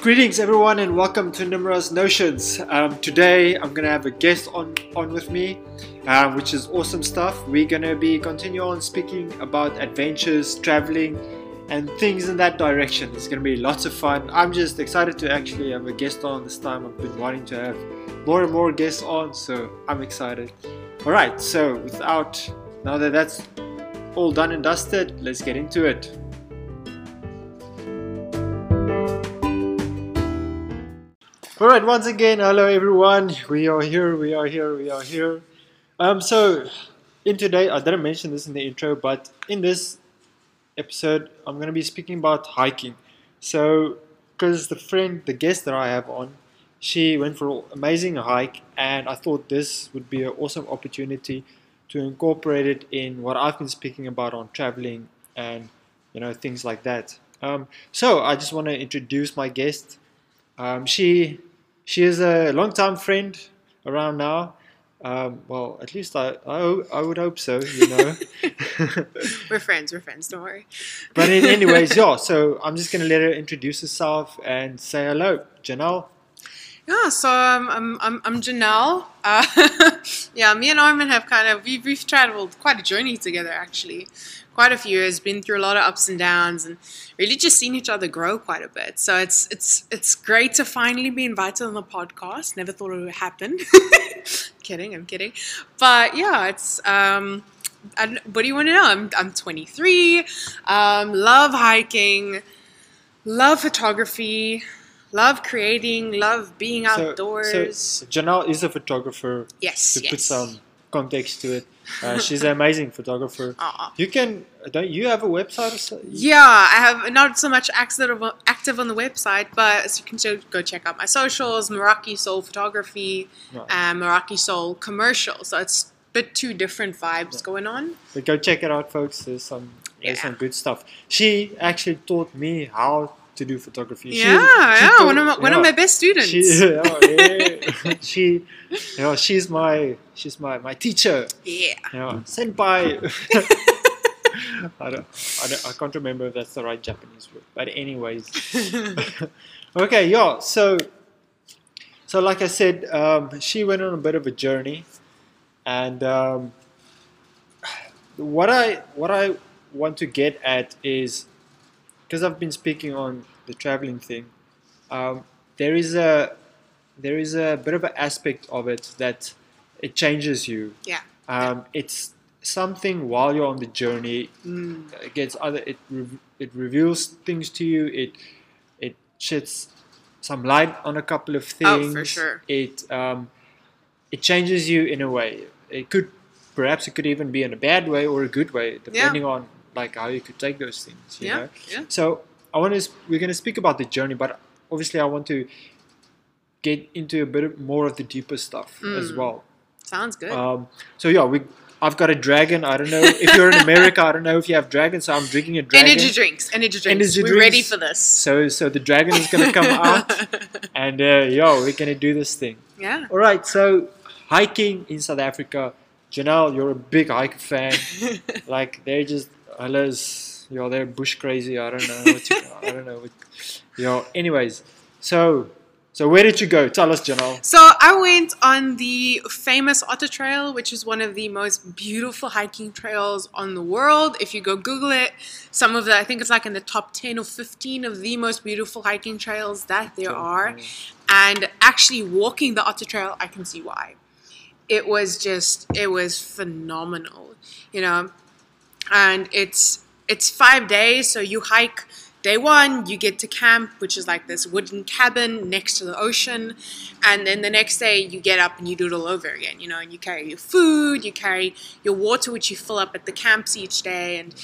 Greetings, everyone, and welcome to Nimra's Notions. Um, today, I'm gonna have a guest on on with me, um, which is awesome stuff. We're gonna be continue on speaking about adventures, traveling, and things in that direction. It's gonna be lots of fun. I'm just excited to actually have a guest on this time. I've been wanting to have more and more guests on, so I'm excited. All right, so without now that that's all done and dusted, let's get into it. All right, once again, hello everyone. We are here, we are here, we are here. Um, so, in today, I didn't mention this in the intro, but in this episode, I'm going to be speaking about hiking. So, because the friend, the guest that I have on, she went for an amazing hike, and I thought this would be an awesome opportunity to incorporate it in what I've been speaking about on traveling and you know things like that. Um, so, I just want to introduce my guest. Um, she she is a long-time friend around now. Um, well, at least I, I, I would hope so, you know. we're friends, we're friends, don't worry. but in, anyways, yeah, so I'm just going to let her introduce herself and say hello. Janelle? Yeah, so I'm, I'm, I'm Janelle. Uh, yeah, me and Armin have kind of, we've, we've traveled quite a journey together actually quite a few years, been through a lot of ups and downs, and really just seen each other grow quite a bit. So it's it's it's great to finally be invited on the podcast. Never thought it would happen. kidding, I'm kidding. But yeah, it's um, what do you want to know? I'm I'm 23. Um, love hiking. Love photography. Love creating. Love being outdoors. So, so Janelle is a photographer. Yes. To yes. put some context to it. Uh, she's an amazing photographer. Aww. You can don't you have a website or so? Yeah, I have not so much active active on the website, but you can go check out my socials, Meraki Soul Photography, right. and Meraki Soul Commercial. So it's a bit two different vibes yeah. going on. But go check it out, folks. There's some there's yeah. some good stuff. She actually taught me how to do photography. Yeah, she, yeah, one of my, one of my best students. She, yeah, she, you know, she's my she's my my teacher. Yeah. You know, senpai. I don't, I don't, I can't remember if that's the right Japanese word, but anyways. okay, yeah. So, so like I said, um, she went on a bit of a journey, and um, what I what I want to get at is because I've been speaking on the traveling thing, um, there is a there is a bit of an aspect of it that it changes you. Yeah. Um, it's something while you're on the journey. Mm. It gets other. It re- it reveals things to you. It it sheds some light on a couple of things. Oh, for sure. It um, it changes you in a way. It could perhaps it could even be in a bad way or a good way, depending yeah. on like how you could take those things. You yeah, know? yeah. So I want to. We're going to speak about the journey, but obviously I want to get into a bit more of the deeper stuff mm. as well. Sounds good. Um, so yeah, we. I've got a dragon. I don't know if you're in America. I don't know if you have dragons. So I'm drinking a dragon. Energy drinks. Energy drinks. Energy we're drinks. ready for this. So so the dragon is gonna come out, and uh, yo, we're gonna do this thing. Yeah. All right. So hiking in South Africa. Janelle, you're a big hiker fan. like they're just Others, yo, they're bush crazy. I don't know. What you, I don't know. What, yo, anyways, so so where did you go? Tell us, Janelle. So I went on the famous Otter Trail, which is one of the most beautiful hiking trails on the world. If you go Google it, some of the I think it's like in the top ten or fifteen of the most beautiful hiking trails that there are. And actually walking the Otter Trail, I can see why. It was just it was phenomenal. You know, and it's it's five days. So you hike day one, you get to camp, which is like this wooden cabin next to the ocean, and then the next day you get up and you do it all over again. You know, and you carry your food, you carry your water, which you fill up at the camps each day, and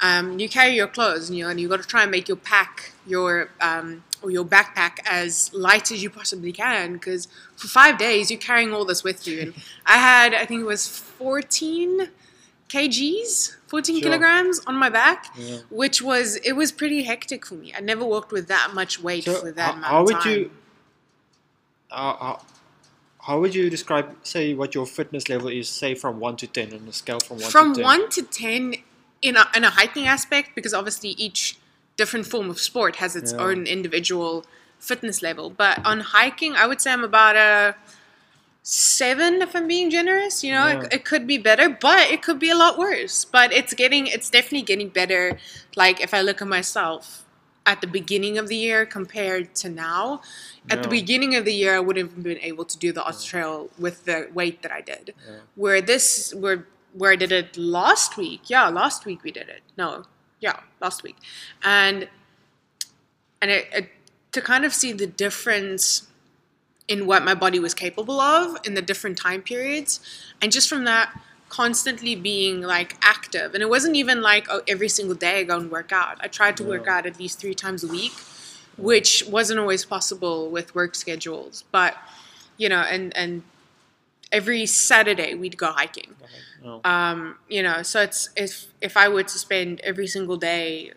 um, you carry your clothes, and you know, and you got to try and make your pack your um, or your backpack as light as you possibly can because for five days you're carrying all this with you. And I had, I think it was 14 kgs, 14 sure. kilograms on my back, yeah. which was it was pretty hectic for me. I never walked with that much weight so for that how, amount how would time. you uh, how, how would you describe say what your fitness level is say from 1 to 10 on a scale from 1 from to 10 1 to 10 in a, in a hiking aspect because obviously each different form of sport has its Yeah. own individual fitness level. But on hiking, I would say I'm about a seven if I'm being generous. You know, Yeah. it, it could be better, but it could be a lot worse. But it's getting, it's definitely getting better. Like if I look at myself at the beginning of the year compared to now, at the beginning of the year, I wouldn't have been able to do the Otter Trail with the weight that I did. Yeah. Where this, where where I did it last week, yeah, last week we did it. No, yeah, last week, and and it, it to kind of see the difference in what my body was capable of in the different time periods and just from that constantly being like active. And it wasn't even like oh, every single day i go and work out. I tried to work out at least three times a week which wasn't always possible with work schedules. But you know and and every saturday we'd go hiking. No. um, you know so it's if if i were to spend every single day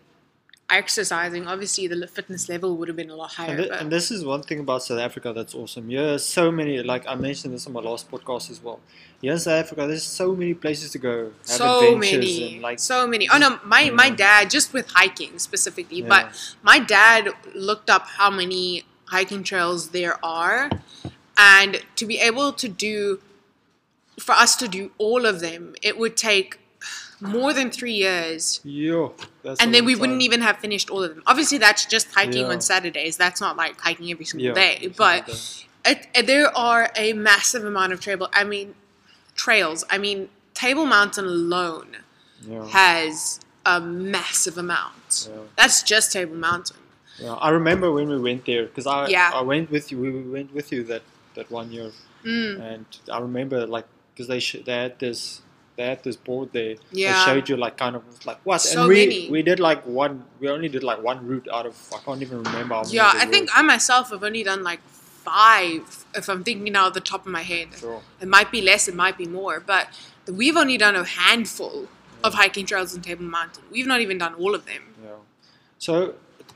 exercising obviously the fitness level would have been a lot higher And, but- and this is one thing about South Africa that's awesome. There's so many, like I mentioned this on my last podcast as well. Here in South Africa, there's so many places to go. Have so many And like, so many oh no my my dad just with hiking specifically Yeah. but my dad looked up how many hiking trails there are and to be able to do for us to do all of them it would take more than three years yo, that's and then we wouldn't even have finished all of them obviously that's just hiking Yeah. on saturdays that's not like hiking every single Yeah, day but it, it- there are a massive amount of trail i mean trails i mean table mountain alone yeah. has a massive amount. That's just Table Mountain. Yeah, I remember when we went there because I Yeah. I went with you. We went with you that, that one year, Mm. and I remember like because they sh- they had this they had this board there. Yeah. They showed you like kind of like what So and we many. we did like one. We only did like one route out of I can't even remember. How many Yeah, I think. I myself have only done like five, if I'm thinking now at the top of my head. Sure. It might be less, it might be more, but we've only done a handful of hiking trails in Table Mountain. We've not even done all of them. Yeah. So,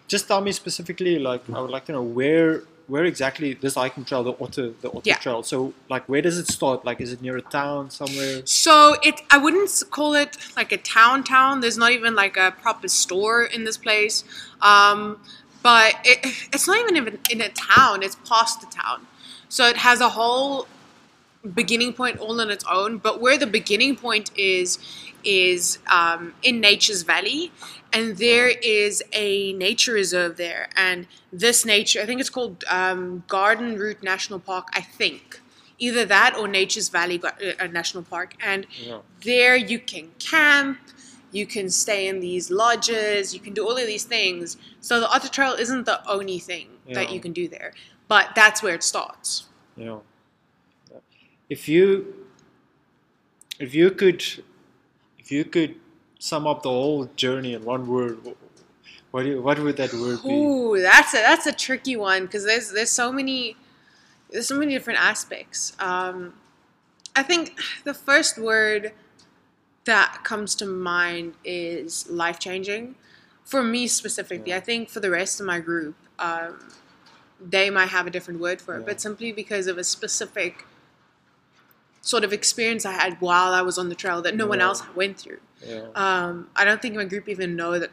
just tell me specifically, like, I would like to know where where exactly this hiking trail, the Otter, the Otter Yeah. Trail. So, like, where does it start? Like, is it near a town somewhere? So it, I wouldn't call it like a town town. There's not even like a proper store in this place. Um, but it, it's not even in, in a town. It's past the town. So it has a whole beginning point all on its own. But where the beginning point is is um, in Nature's Valley, and there is a nature reserve there. And this nature, I think it's called um, Garden Route National Park. I think either that or Nature's Valley Gar- uh, National Park. And Yeah. there you can camp. You can stay in these lodges. You can do all of these things. So the Otter Trail isn't the only thing that you can do there, but that's where it starts. Know, if you if you could if you could sum up the whole journey in one word, what you, what would that word be? Ooh, that's a that's a tricky one because there's there's so many there's so many different aspects. Um, I think the first word that comes to mind is life changing. For me specifically, Yeah. I think for the rest of my group, um, they might have a different word for it, Yeah. but simply because of a specific sort of experience I had while I was on the trail that no one else went through. Yeah. Um, I don't think my group even know that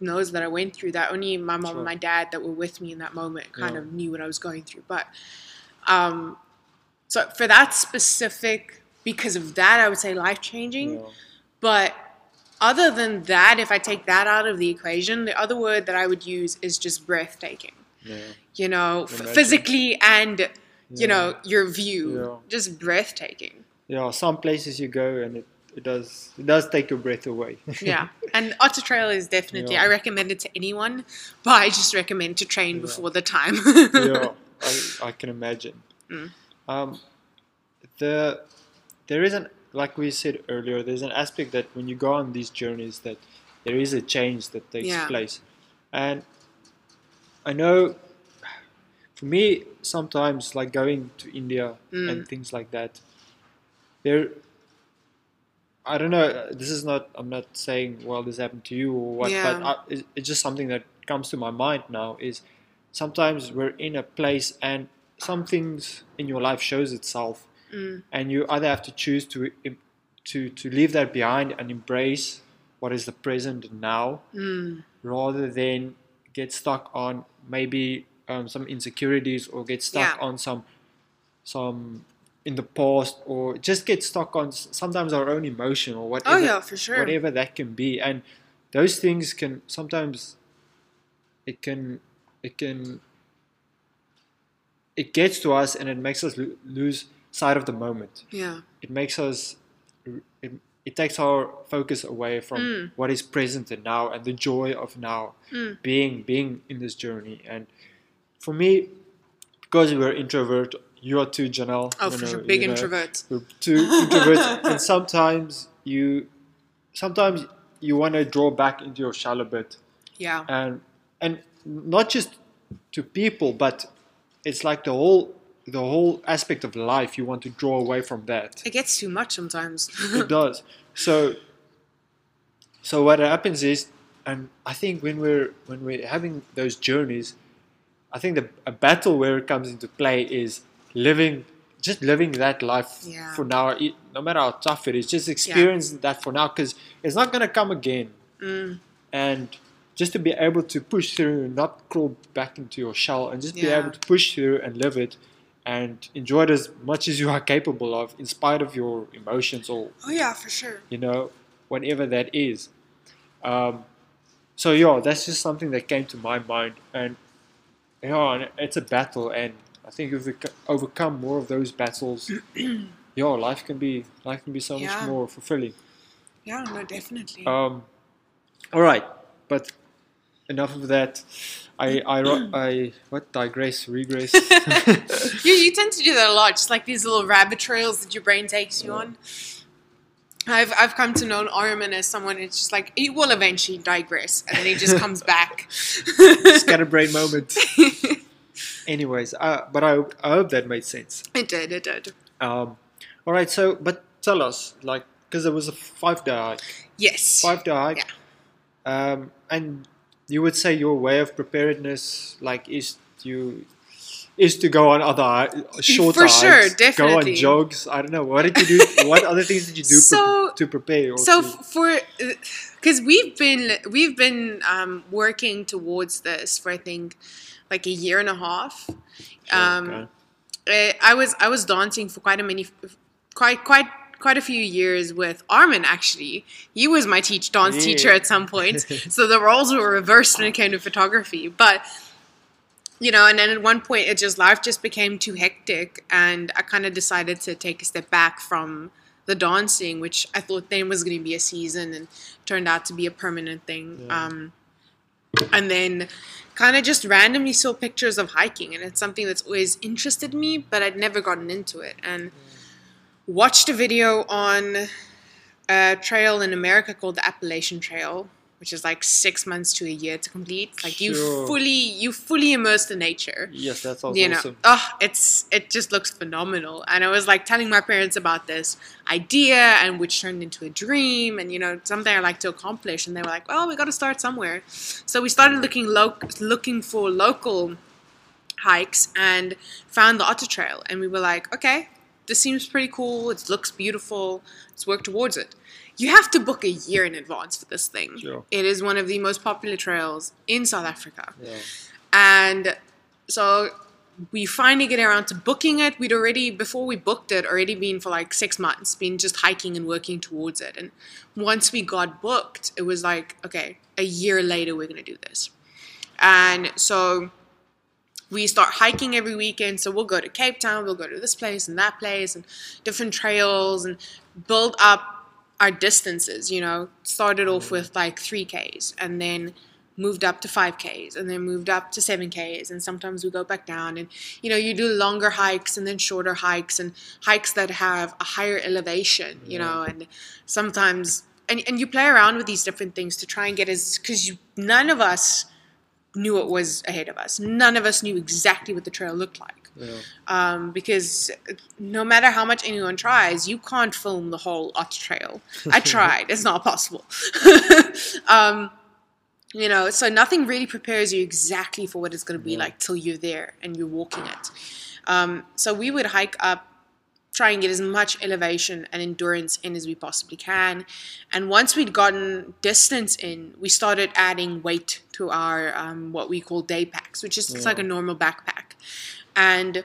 knows that I went through that. Only my mom Sure. and my dad that were with me in that moment kind Yeah. of knew what I was going through. But um, so for that specific, because of that, I would say life changing. yeah. But other than that, if I take that out of the equation, the other word that I would use is just breathtaking. yeah. You know, f- physically and Yeah. You know your view, just breathtaking. Yeah, some places you go and it, it does it does take your breath away. Yeah, and Otter Trail is definitely. I recommend it to anyone, but I just recommend to train before the time. yeah, I, I can imagine. Mm. Um, the there is an like we said earlier. There's an aspect that when you go on these journeys, that there is a change that takes Yeah. place, and I know for me sometimes like going to India Mm. and things like that. There, I don't know. This is not. I'm not saying well this happened to you or what, but Yeah. I, it's, it's just something that comes to my mind now. Is sometimes we're in a place and some things in your life shows itself, Mm. and you either have to choose to to to leave that behind and embrace what is the present now, Mm. rather than get stuck on maybe um, some insecurities or get stuck Yeah. on some some in the past or just get stuck on sometimes our own emotion or Oh whatever yeah, for sure. whatever that can be and those things can sometimes it can it can it gets to us and it makes us lo- lose sight of the moment Yeah. it makes us it, it takes our focus away from Mm. what is present and now and the joy of now Mm. being being in this journey and for me because we're introvert you are too Janelle Oh, you for know, sure. Big you know, introvert. we're too introverts and sometimes you sometimes you want to draw back into your shell a bit Yeah. and and not just to people but it's like the whole the whole aspect of life you want to draw away from that It gets too much sometimes. it does so so what happens is and i think when we're when we're having those journeys i think the a battle where it comes into play is living just living that life Yeah. for now no matter how tough it is just experiencing that for now because it's not going to come again Mm. and just to be able to push through and not crawl back into your shell and just be able to push through and live it and enjoy it as much as you are capable of in spite of your emotions or Oh yeah, for sure. you know whatever that is um, so yeah that's just something that came to my mind and yeah and it's a battle and i think if we overcome more of those battles yeah life can be life can be so Yeah. much more fulfilling Yeah, no, definitely. um, all right, but enough of that. I I I what digress regress. you, you tend to do that a lot, just like these little rabbit trails that your brain takes you on. I've, I've come to know Armin as someone who's just like, he will eventually digress, and then he just comes back. Scatterbrain moment. Anyways, uh, but I I hope that made sense. it did, it did. Um, all right, so but tell us like because it was a five day hike, Yes. five day hike, um, and you would say your way of preparedness like is you is to go on other short For sure, hikes, go on jogs. I don't know what did you do. what other things did you do pre- to prepare? Or so to, for because we've been we've been um, working towards this for I think like a year and a half. Um, okay. uh, I was I was dancing for quite a many, quite quite quite a few years with Armin. Actually, he was my teach dance Yeah. teacher at some point. so the roles were reversed when it came to photography. But you know, and then at one point, it just life just became too hectic, and I kind of decided to take a step back from the dancing, which I thought then was going to be a season, and turned out to be a permanent thing. Yeah. Um, and then kind of just randomly saw pictures of hiking and it's something that's always interested me but i'd never gotten into it and watched a video on a trail in america called the appalachian trail which is like six months to a year to complete. Like you Sure. fully you fully immersed in nature. Yes, that's also you know awesome. oh it's it just looks phenomenal. And i was like telling my parents about this idea and which turned into a dream and you know something i like to accomplish. And they were like well we got to start somewhere. So we started looking lo- looking for local hikes and found the otter trail. And we were like okay this seems pretty cool. It looks beautiful. Let's work towards it you have to book a year in advance for this thing Sure. it is one of the most popular trails in south africa Yeah. and so we finally get around to booking it. We'd already, before we booked it, already been for like six months, been just hiking and working towards it. And once we got booked, it was like, okay, a year later, we're going to do this. And so we start hiking every weekend. So we'll go to Cape Town, we'll go to this place and that place and different trails and build up our distances, you know. Started off mm-hmm. with like 3Ks and then moved up to 5Ks and then moved up to 7Ks. And sometimes we go back down and, you know, you do longer hikes and then shorter hikes and hikes that have a higher elevation, you know, and sometimes. And, and you play around with these different things to try and get as because none of us knew what was ahead of us. None of us knew exactly what the trail looked like. Yeah. Um, because no matter how much anyone tries, you can't film the whole Otter Trail. I tried; it's not possible. um, you know, so nothing really prepares you exactly for what it's going to be Yeah. like till you're there and you're walking it. Um, so we would hike up try and get as much elevation and endurance in as we possibly can. And once we'd gotten distance in, we started adding weight to our um, what we call day packs, which is it's like a normal backpack. And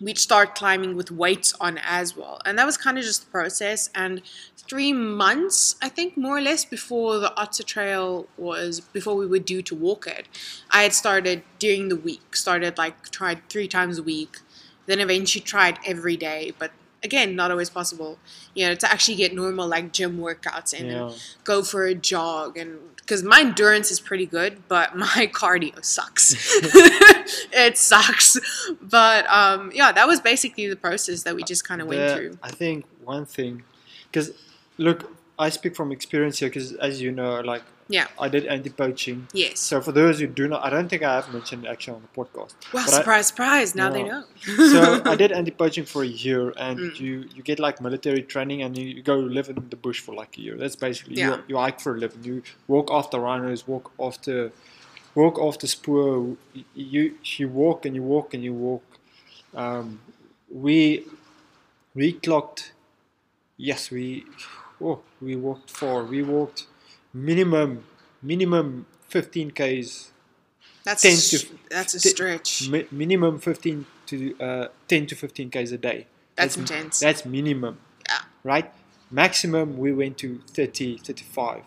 we'd start climbing with weights on as well. And that was kind of just the process. And three months, I think, more or less, before the Otter Trail was, before we were due to walk it, I had started during the week, started like tried three times a week, then eventually tried every day. But again, not always possible, you know, to actually get normal like gym workouts in Yeah. and go for a jog and because my endurance is pretty good, but my cardio sucks. it sucks. But um, yeah, that was basically the process that we just kind of went through. I think one thing, because look, I speak from experience here, because as you know, like Yeah. I did anti-poaching. Yes. So for those who do not, I don't think I have mentioned it actually on the podcast. Well, but I- surprise, surprise! Now they know. so I did anti-poaching for a year, and Mm. you you get like military training, and you, you go live in the bush for like a year. That's basically Yeah. you, you hike for a living. You walk after rhinos, walk after walk after spoor. You you walk and you walk and you walk. Um, we we clocked. Yes, we oh we walked far. We walked minimum minimum 15 k's That's 10 a, to- that's a stretch. Mi- minimum 15 to uh, 10 to 15 k's a day. That's intense. That's minimum. Yeah. Right? Maximum we went to 30, 35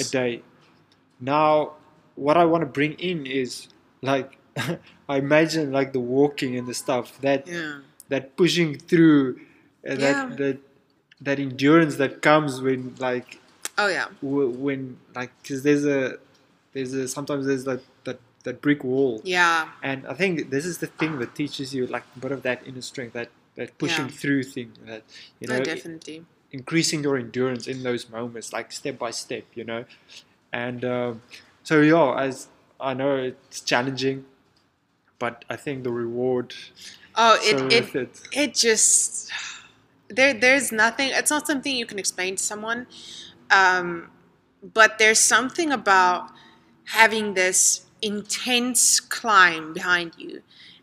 a day. Now, what I want to bring in is like I imagine like the walking and the stuff that Yeah. that pushing through, uh, Yeah. that that that endurance that comes when like Oh yeah. w- when like because there's a there's a sometimes there's like that that brick wall Yeah. and I think this is the thing that teaches you like a bit of that inner strength, that that pushing Yeah. through thing, that you know, no, definitely. increasing your endurance in those moments, like step by step, you know. And um, so yeah, as I know it's challenging, but I think the reward Oh, so it it it. it just there there's nothing it's not something you can explain to someone um, but there's something about having this intense climb behind you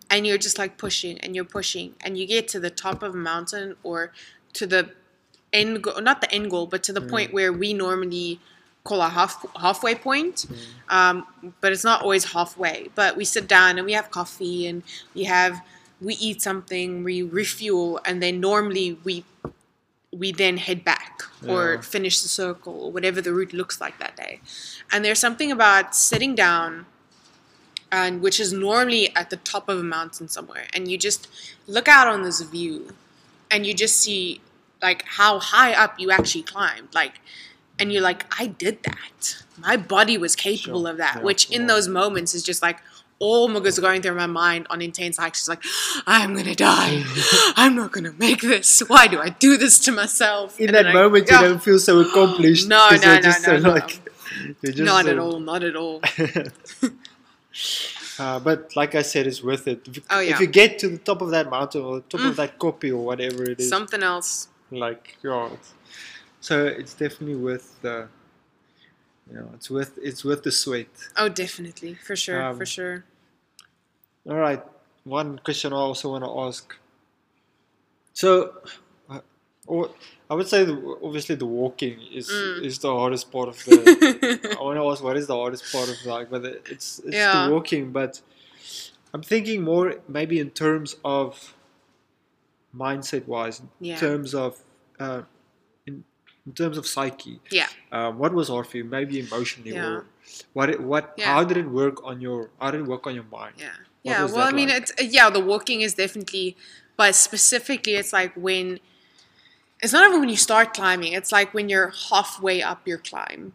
and you're just like pushing and you're pushing and you get to the top of a mountain or to the end goal not the end goal but to the point where we normally call a half halfway point. Um, but it's not always halfway but we sit down and we have coffee and we have we eat something we refuel and then normally we we then head back or Yeah. finish the circle or whatever the route looks like that day and there's something about sitting down and which is normally at the top of a mountain somewhere and you just look out on this view and you just see like how high up you actually climbed like and you're like i did that my body was capable Sure. of that Yeah. which in Yeah. those moments is just like all was going through my mind on intense hikes is like i'm gonna die i'm not gonna make this why do i do this to myself In And that then I- moment, you don't feel so accomplished. No, no, no, just no, so no. like, just not so- at all not at all Uh, but like I said, it's worth it. If, Oh, yeah. if you get to the top of that mountain or the top Mm. of that koppie or whatever it is, something else like yeah, so it's definitely worth the, you know, it's worth it's worth the sweat. oh definitely for sure Um, for sure All right, one question I also want to ask. So, uh, or I would say the, obviously the walking is Mm. is the hardest part of the. I want to ask what is the hardest part of like, but it's it's Yeah. the walking. But I'm thinking more maybe in terms of mindset wise, in Yeah. terms of uh, in, terms of psyche. yeah Um, what was hard for you? Maybe emotionally, Yeah. or what? What? Yeah. How did it work on your? How did it work on your mind? Yeah. What yeah. Well, I mean, like? it's uh, yeah. The walking is definitely, but specifically, it's like when it's not even when you start climbing. It's like when you're halfway up your climb.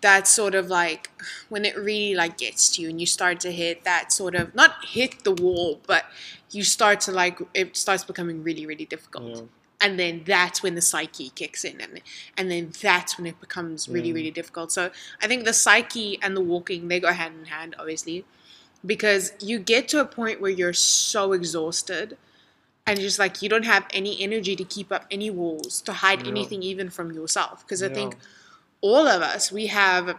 That's sort of like when it really like gets to you, and you start to hit that sort of not hit the wall, but you start to like it starts becoming really, really difficult. Yeah. And then that's when the psyche kicks in and and then that's when it becomes really Yeah. really difficult so i think the psyche and the walking they go hand in hand obviously because you get to a point where you're so exhausted and just like you don't have any energy to keep up any walls to hide Yeah. anything even from yourself because i think all of us we have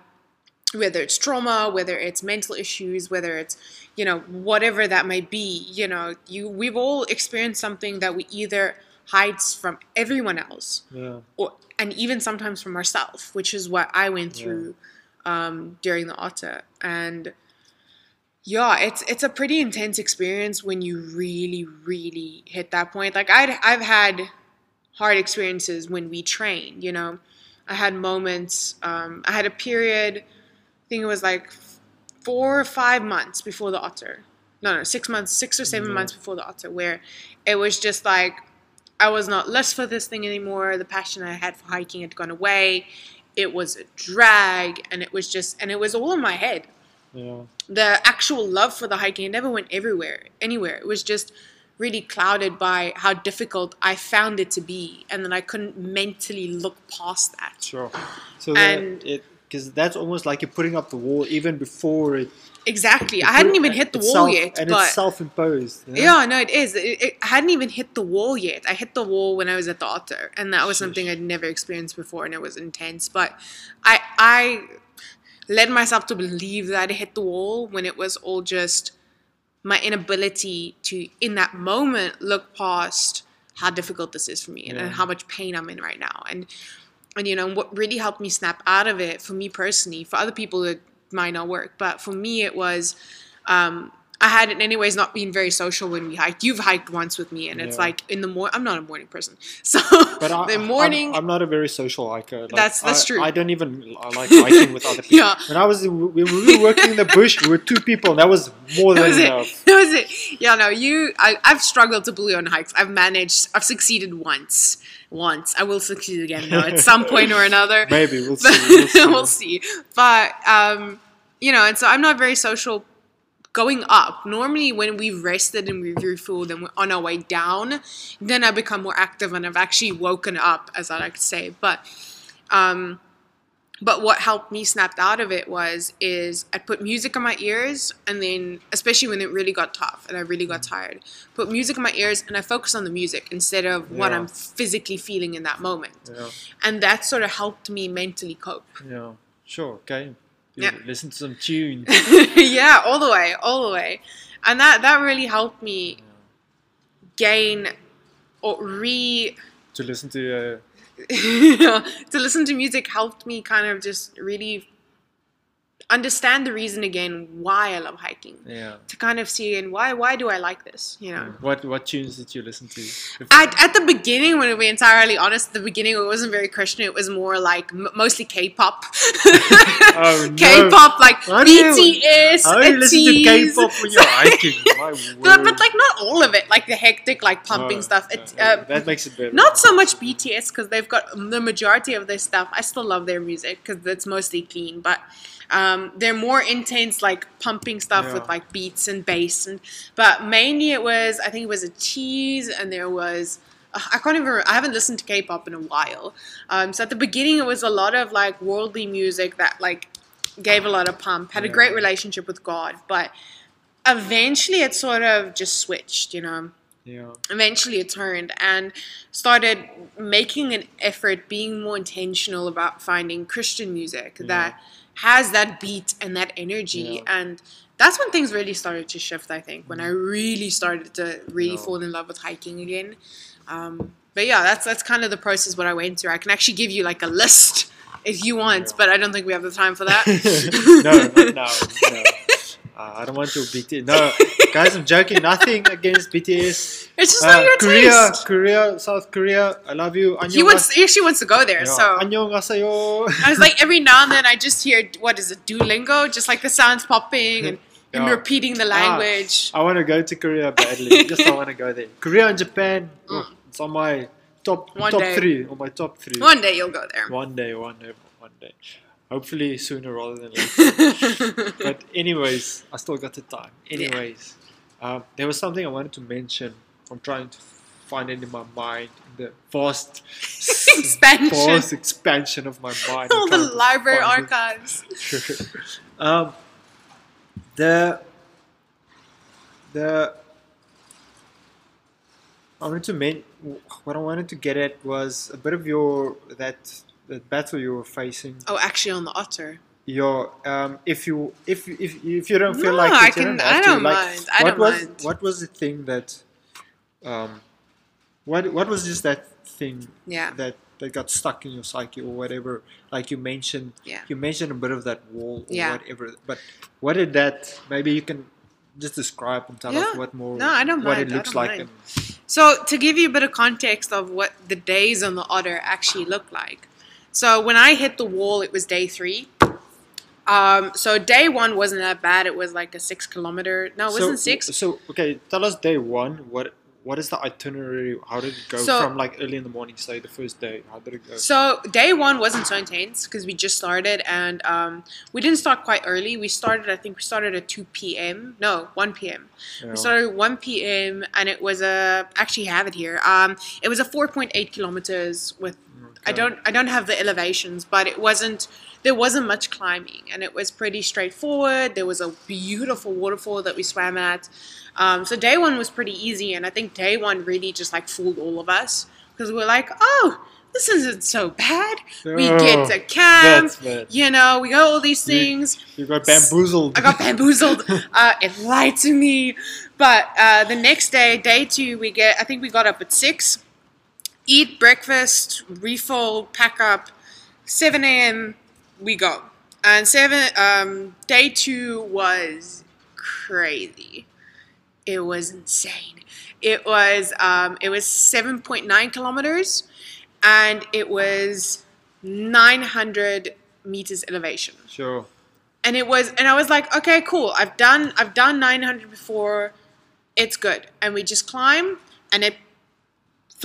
whether it's trauma, whether it's mental issues, whether it's you know whatever that may be. You know, you we've all experienced something that we either hides from everyone else Yeah. or and even sometimes from ourselves, which is what I went Yeah. through um, during the otter. And yeah, it's it's a pretty intense experience when you really, really hit that point. Like I'd I've had hard experiences when we train. You know, I had moments. Um, I had a period. I think it was like four or five months before the otter. No, no, six months, six or seven Yeah. months before the otter, where it was just like I was not lust for this thing anymore. The passion I had for hiking had gone away. It was a drag, and it was just, and it was all in my head. Yeah. The actual love for the hiking it never went everywhere, anywhere. It was just really clouded by how difficult I found it to be, and then I couldn't mentally look past that. Sure. So And- because that's almost like you're putting up the wall even before it. Exactly. I hadn't even hit the wall self- yet, and but it's self-imposed. you know? Yeah, no, it is. It, it, I hadn't even hit the wall yet. I hit the wall when I was at the otter, and that was something I'd never experienced before, and it was intense. But I, I led myself to believe that I hit the wall when it was all just my inability to, in that moment, look past how difficult this is for me and, how much pain I'm in right now, and and you know what really helped me snap out of it for me personally. For other people, it might not work, but for me, it was. Um, I had in any ways not been very social when we hiked. You've hiked once with me, and it's like in the morning. I'm not a morning person, so But I, the morning. I'm, I'm not a very social hiker. Like, That's- that's I, true. I don't even like hiking with other people. Yeah. When I was when we were working in the bush, we were two people, and that was more that than was it. enough. That was it. Yeah, no, you. I, I've struggled to bully on hikes. I've managed. I've succeeded once. Once. I will succeed again though at some point or another. Maybe we'll see. We'll see. we'll see. But um, you know, and so I'm not very social going up. Normally, when we've rested and we've refueled and we're on our way down, then I become more active and I've actually woken up, as I like to say. But um, but what helped me snap out of it was is I put music in my ears and then especially when it really got tough and I really got tired, put music in my ears and I focus on the music instead of what I'm physically feeling in that moment. Yeah. And that sort of helped me mentally cope. Yeah. Sure. Okay. Yeah. Listen to some tunes. yeah, all the way, all the way. And that that really helped me gain or re to listen to. Uh, to listen to music helped me kind of just really understand the reason again why I love hiking. yeah. To kind of see and why why do I like this, you know. What what tunes did you listen to? At, at the beginning, when to be entirely honest, at the beginning it wasn't very Christian. It was more like m- mostly K-pop. Oh, no. K-pop, like Why BTS, How do you listen to K-pop when you're hiking? My But, but like not all of it, like the hectic, like pumping Oh, stuff. uh, that makes it better. not so much BTS because they've got the majority of their stuff. I still love their music because it's mostly clean, but um, they're more intense, like pumping stuff with like beats and bass. And but mainly it was, I think it was ATEEZ, and there was. uh, I can't even. I haven't listened to K-pop in a while. Um, so at the beginning, it was a lot of like worldly music that like gave a lot of pump. Had a great relationship with God, but eventually it sort of just switched. You know Yeah. eventually it turned and started making an effort being more intentional about finding christian music Yeah. that has that beat and that energy Yeah. and that's when things really started to shift i think when i really started to really Yeah. fall in love with hiking again um, but yeah that's that's kind of the process what i went through i can actually give you like a list if you want Yeah. but i don't think we have the time for that no, not now. No. Uh, I don't want to BTS. No, guys, I'm joking. Nothing against BTS. It's just uh, not your Korea, taste. Korea, South Korea. I love you. He wants. He actually wants to go there. Yeah. So. I was like, every now and then, I just hear what is it, Duolingo? Just like the sounds popping and. Yeah. repeating the ah, language. Ah, I want to go to Korea badly. just I want to go there. Korea and Japan. Oh, mm. Oh, it's on my top one top day. three. On my top three. One day you'll go there. One day. One day. One day. Hopefully sooner rather than later. but anyways, I still got the time. Yeah. Anyways, um, there was something I wanted to mention. I'm trying to find it in my mind. The vast Expansion. vast expansion of my mind. All the library archives. um, the the I wanted to men- what I wanted to get at was a bit of your that that battle you were facing. Oh, actually on the otter. your um, if you if if if you don't feel No, like it, I you can- don't have I don't Like, mind. I what don't was mind. what was the thing that um, what what was just that thing Yeah. that that got stuck in your psyche or whatever? Like you mentioned, Yeah. you mentioned a bit of that wall or Yeah. whatever. But what did that? Maybe you can just describe and tell us what more. No, I don't what mind. it looks like. And, So to give you a bit of context of what the days on the otter actually look like. So when I hit the wall, it was day three. Um, so day one wasn't that bad. It was like a six kilometer. No, it so, wasn't six. So okay, tell us day one. What what is the itinerary? How did it go So- from like early in the morning, say the first day? How did it go? So day one wasn't so intense because we just started and um, we didn't start quite early. We started, I think we started at two p.m. No, one p.m. Yeah. We started at one p.m. and it was a actually have it here. Um, it was a four point eight kilometers with. I don't I don't have the elevations, but it wasn't there wasn't much climbing and it was pretty straightforward. There was a beautiful waterfall that we swam at. Um, so day one was pretty easy, and I think day one really just like fooled all of us because we were like, oh, this isn't so bad. We get Oh, to camp, you know, we got all these You- things. You got bamboozled. I got bamboozled. uh, it lied to me. But uh, the next day, day two, we get. I think we got up at six, eat breakfast, refill, pack up. Seven a.m. We go, and seven. Um, day two was crazy. It was insane. It was. Um, it was seven point nine kilometers, and it was nine hundred meters elevation Sure. and it was and i was like okay cool i've done i've done 900 before it's good and we just climb and it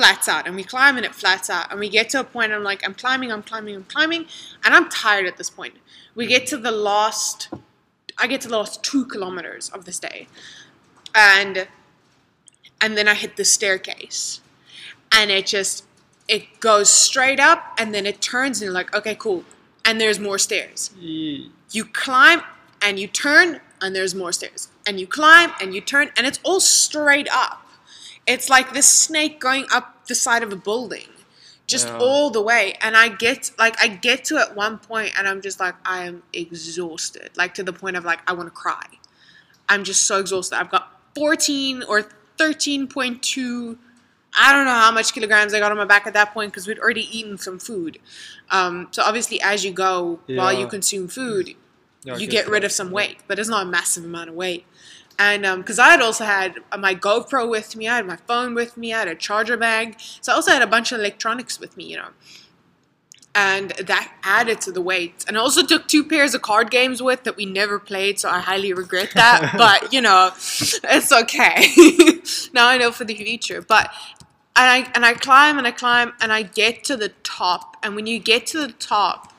flats out and we climb and it flats out and we get to a point i'm like i'm climbing i'm climbing i'm climbing and i'm tired at this point. We get to the last i get to the last two kilometers of this day and and then i hit the staircase and it just it goes straight up and then it turns and you're like okay cool and there's more stairs. You climb and you turn and there's more stairs. And you climb and you turn and it's all straight up it's like this snake going up the side of a building just Yeah. all the way. And i get like i get to at one point and i'm just like i am exhausted. Like to the point of like i want to cry. I'm just so exhausted. I've got 14 or 13.2 I don't know how much kilograms I got on my back at that point because we'd already eaten some food. Um, so obviously, as you go while you consume food, yeah, you get rid of some weight, but it's not a massive amount of weight. And um, because I had also had my GoPro with me, I had my phone with me, I had a charger bag, so I also had a bunch of electronics with me, you know. And that added to the weight. And I also took two pairs of card games with that we never played, so I highly regret that. but you know, it's okay. now I know for the future. But and I and I climb and I climb and I get to the top. And when you get to the top,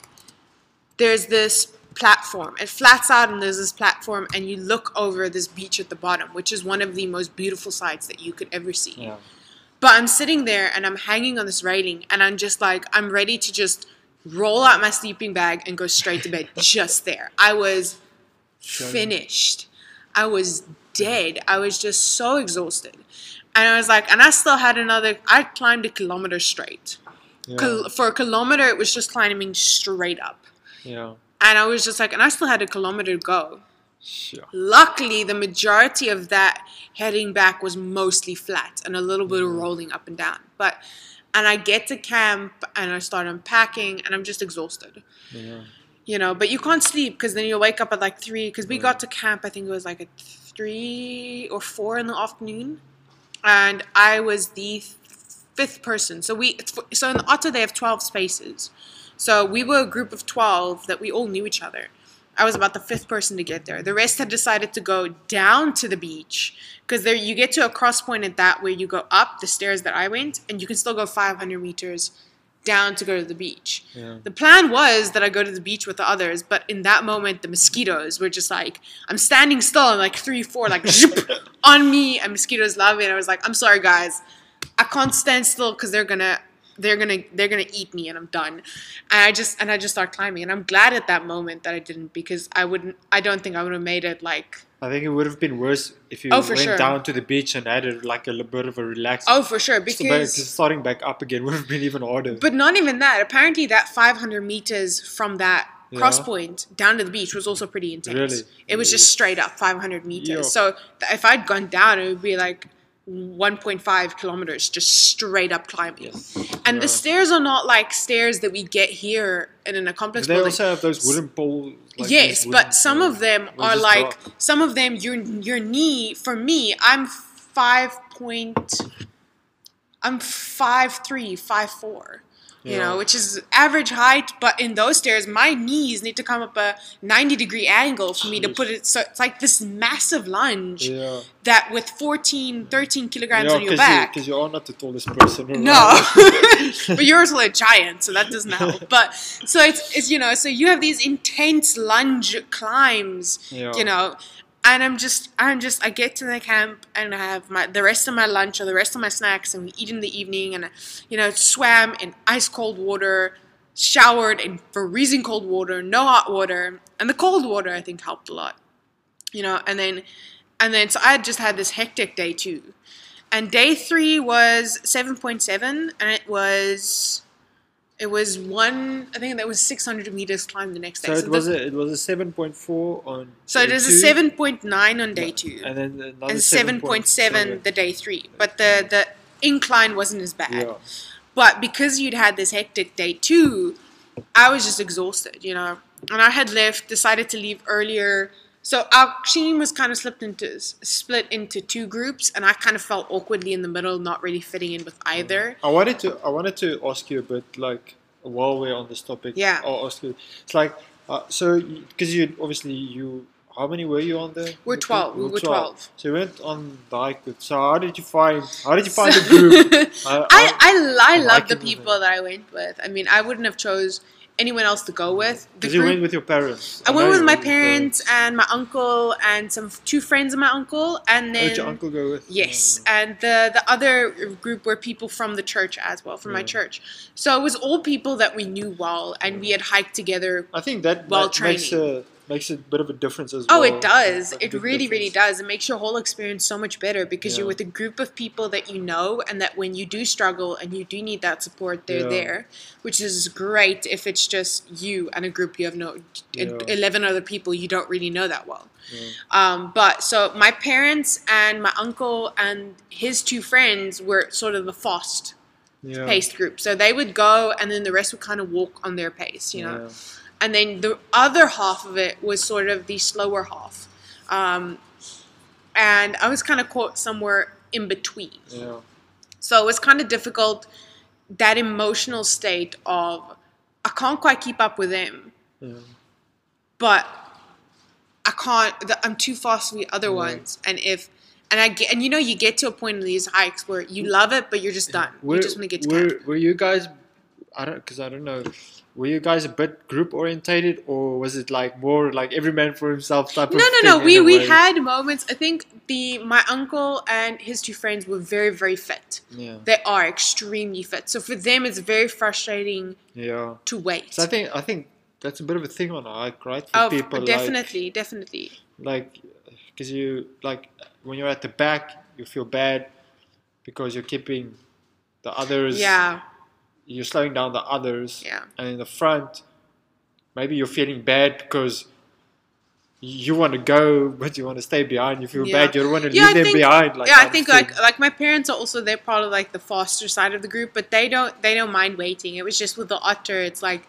there's this platform. It flats out and there's this platform, and you look over this beach at the bottom, which is one of the most beautiful sights that you could ever see. Yeah. But I'm sitting there and I'm hanging on this railing, and I'm just like, I'm ready to just roll out my sleeping bag and go straight to bed just there. I was finished. I was dead. I was just so exhausted. And I was like, and I still had another, I climbed a kilometer straight. Yeah. For a kilometer, it was just climbing straight up. yeah. And I was just like, and I still had a kilometer to go. Sure. Luckily, the majority of that heading back was mostly flat and a little bit of mm. rolling up and down. But, and I get to camp and I start unpacking and I'm just exhausted, Yeah. you know. But you can't sleep because then you'll wake up at like three. Because we got to camp, I think it was like at three or four in the afternoon, and I was the fifth person. So we, so in the Otter they have twelve spaces. So we were a group of 12 that we all knew each other. I was about the fifth person to get there. The rest had decided to go down to the beach because there you get to a cross point at that where you go up the stairs that I went and you can still go 500 meters down to go to the beach. Yeah. The plan was that I go to the beach with the others, but in that moment the mosquitoes were just like I'm standing still and like three, four like on me and mosquitoes love me and I was like, I'm sorry guys. I can't stand still because they're gonna they're gonna they're gonna eat me and I'm done. And I just and I just start climbing and I'm glad at that moment that I didn't because I wouldn't I don't think I would have made it like I think it would have been worse if you Oh, went sure. down to the beach and had a, like a little bit of a relax. oh for sure because just starting back up again would have been even harder. but not even that apparently that 500 meters from that Cross Point down to the beach was also pretty intense. Really? It was just straight up 500 meters. Yeah. So if I'd gone down, it would be like 1.5 kilometers just straight up climbing. And Yeah. the stairs are not like stairs that we get here in an Do complex they building. also have those wooden poles? like yes, wooden- but some of them are like rock? some of them your your knee. For me, I'm five point. I'm five three, five four. You Yeah. know, which is average height, but in those stairs, my knees need to come up a ninety degree angle for me to put it. So it's like this massive lunge Yeah. that with 14, 13 kilograms on your back. because you, are not the tallest person. around. No, but you're also a giant, so that doesn't help. But so it's it's you know so you have these intense lunge climbs, Yeah. you know, and I'm just I'm just I get to the camp and I have my the rest of my lunch or the rest of my snacks and we eat in the evening and I, you know swam in ice cold water, showered in freezing cold water, no hot water, and the cold water I think helped a lot, you know, and then and then so I just had this hectic day too. And day three was seven point seven, and it was, it was one. I think that was six hundred meters climbed the next day. So it the- was a it was a seven point four on. so it day is a seven point nine on day two, and then another and seven point seven the day three. But the the incline wasn't as bad. Yeah. But because you'd had this hectic day two, I was just exhausted, you know. And I had left, decided to leave earlier. So our team was kind of slipped into split into two groups, and I kind of felt awkwardly in the middle, not really fitting in with either. I wanted to I wanted to ask you a bit like while we're on this topic. Yeah. I'll ask you. It's like uh, so because you obviously you how many were you on there? We're the 12, group? we were 12. So you went on with. So how did you find how did you find the group? I, I, I, I I love the people that I went with. I mean, I wouldn't have chose anyone else to go with. Because you went with your parents. I went with my parents and my uncle and some two friends of my uncle, and then did your uncle go with? Yes, and the the other group were people from the church as well, from my church. So it was all people that we knew well, and we had hiked together. I think that, While that makes a makes a bit of a difference as Oh, well. Oh, it does. Like It really, really does. It makes your whole experience so much better because you're with a group of people that you know, and that when you do struggle and you do need that support, they're Yeah. there, which is great if it's just you and a group you have no Yeah. eleven other people you don't really know that well. Yeah. Um, but so my parents and my uncle and his two friends were sort of the FOST Yeah. paced group. So they would go and then the rest would kind of walk on their pace, you know. And then the other half of it was sort of the slower half. Um, and I was kind of caught somewhere in between. Yeah. So it was kind of difficult that emotional state of I can't quite keep up with him, Yeah. but I can't. I'm too fast for the other Yeah. ones. And if and I get and you know you get to a point in these hikes where you love it, but you're just done. Were, you just want to get to were, camp. were you guys? I don't because I don't know. Were you guys a bit group orientated, or was it like more like every man for himself type No, of no, thing no. We we way? had moments. I think the my uncle and his two friends were very very fit. Yeah. They are extremely fit. So for them, it's very frustrating Yeah. to wait. So I think I think that's a bit of a thing on hike, right? For oh, people like- definitely, definitely. like because you like when you're at the back you feel bad because you're keeping the others Yeah, you're slowing down the others yeah. and in the front maybe you're feeling bad because you want to go but you want to stay behind you feel Yeah. bad you don't want to Yeah, leave I them think- behind like yeah, I think thing. like like my parents are also they're part of like the foster side of the group, but they don't they don't mind waiting. It was just with the otter, it's like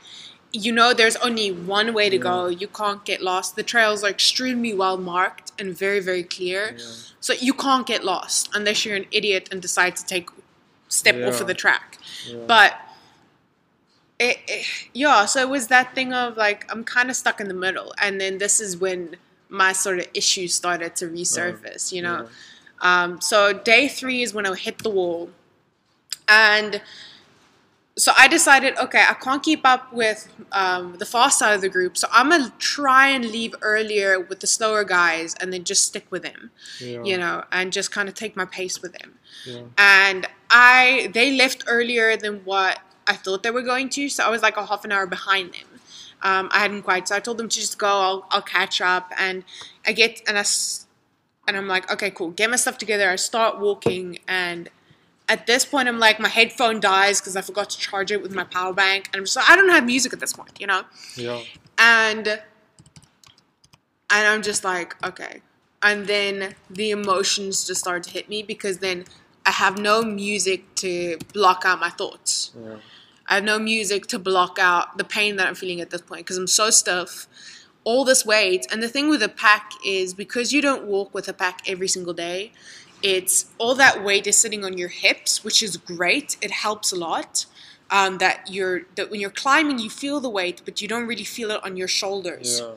you know there's only one way to go. You can't get lost. The trails are extremely well marked and very very clear, Yeah. so you can't get lost unless you're an idiot and decide to take step off of the track. Yeah. But it, it, yeah, so it was that thing of like I'm kind of stuck in the middle, and then this is when my sort of issues started to resurface. You know. Yeah. Um, so day three is when I hit the wall, and so I decided, okay, I can't keep up with um, the fast side of the group, so I'm gonna try and leave earlier with the slower guys, and then just stick with them, yeah. you know, and just kind of take my pace with them. yeah. And I, they left earlier than what I thought they were going to, so I was like a half an hour behind them. Um, I hadn't quite, so I told them to just go. I'll, I'll catch up, and I get and I and I'm like, okay, cool. Get my stuff together. I start walking, and at this point, I'm like, my headphone dies because I forgot to charge it with my power bank, and I'm just like, I don't have music at this point, you know. Yeah. And and I'm just like, okay. And then the emotions just start to hit me because then I have no music to block out my thoughts. Yeah. I have no music to block out the pain that I'm feeling at this point because I'm so stiff. All this weight. And the thing with a pack is because you don't walk with a pack every single day, it's all that weight is sitting on your hips, which is great. It helps a lot. Um, that you're that when you're climbing, you feel the weight, but you don't really feel it on your shoulders. Yeah.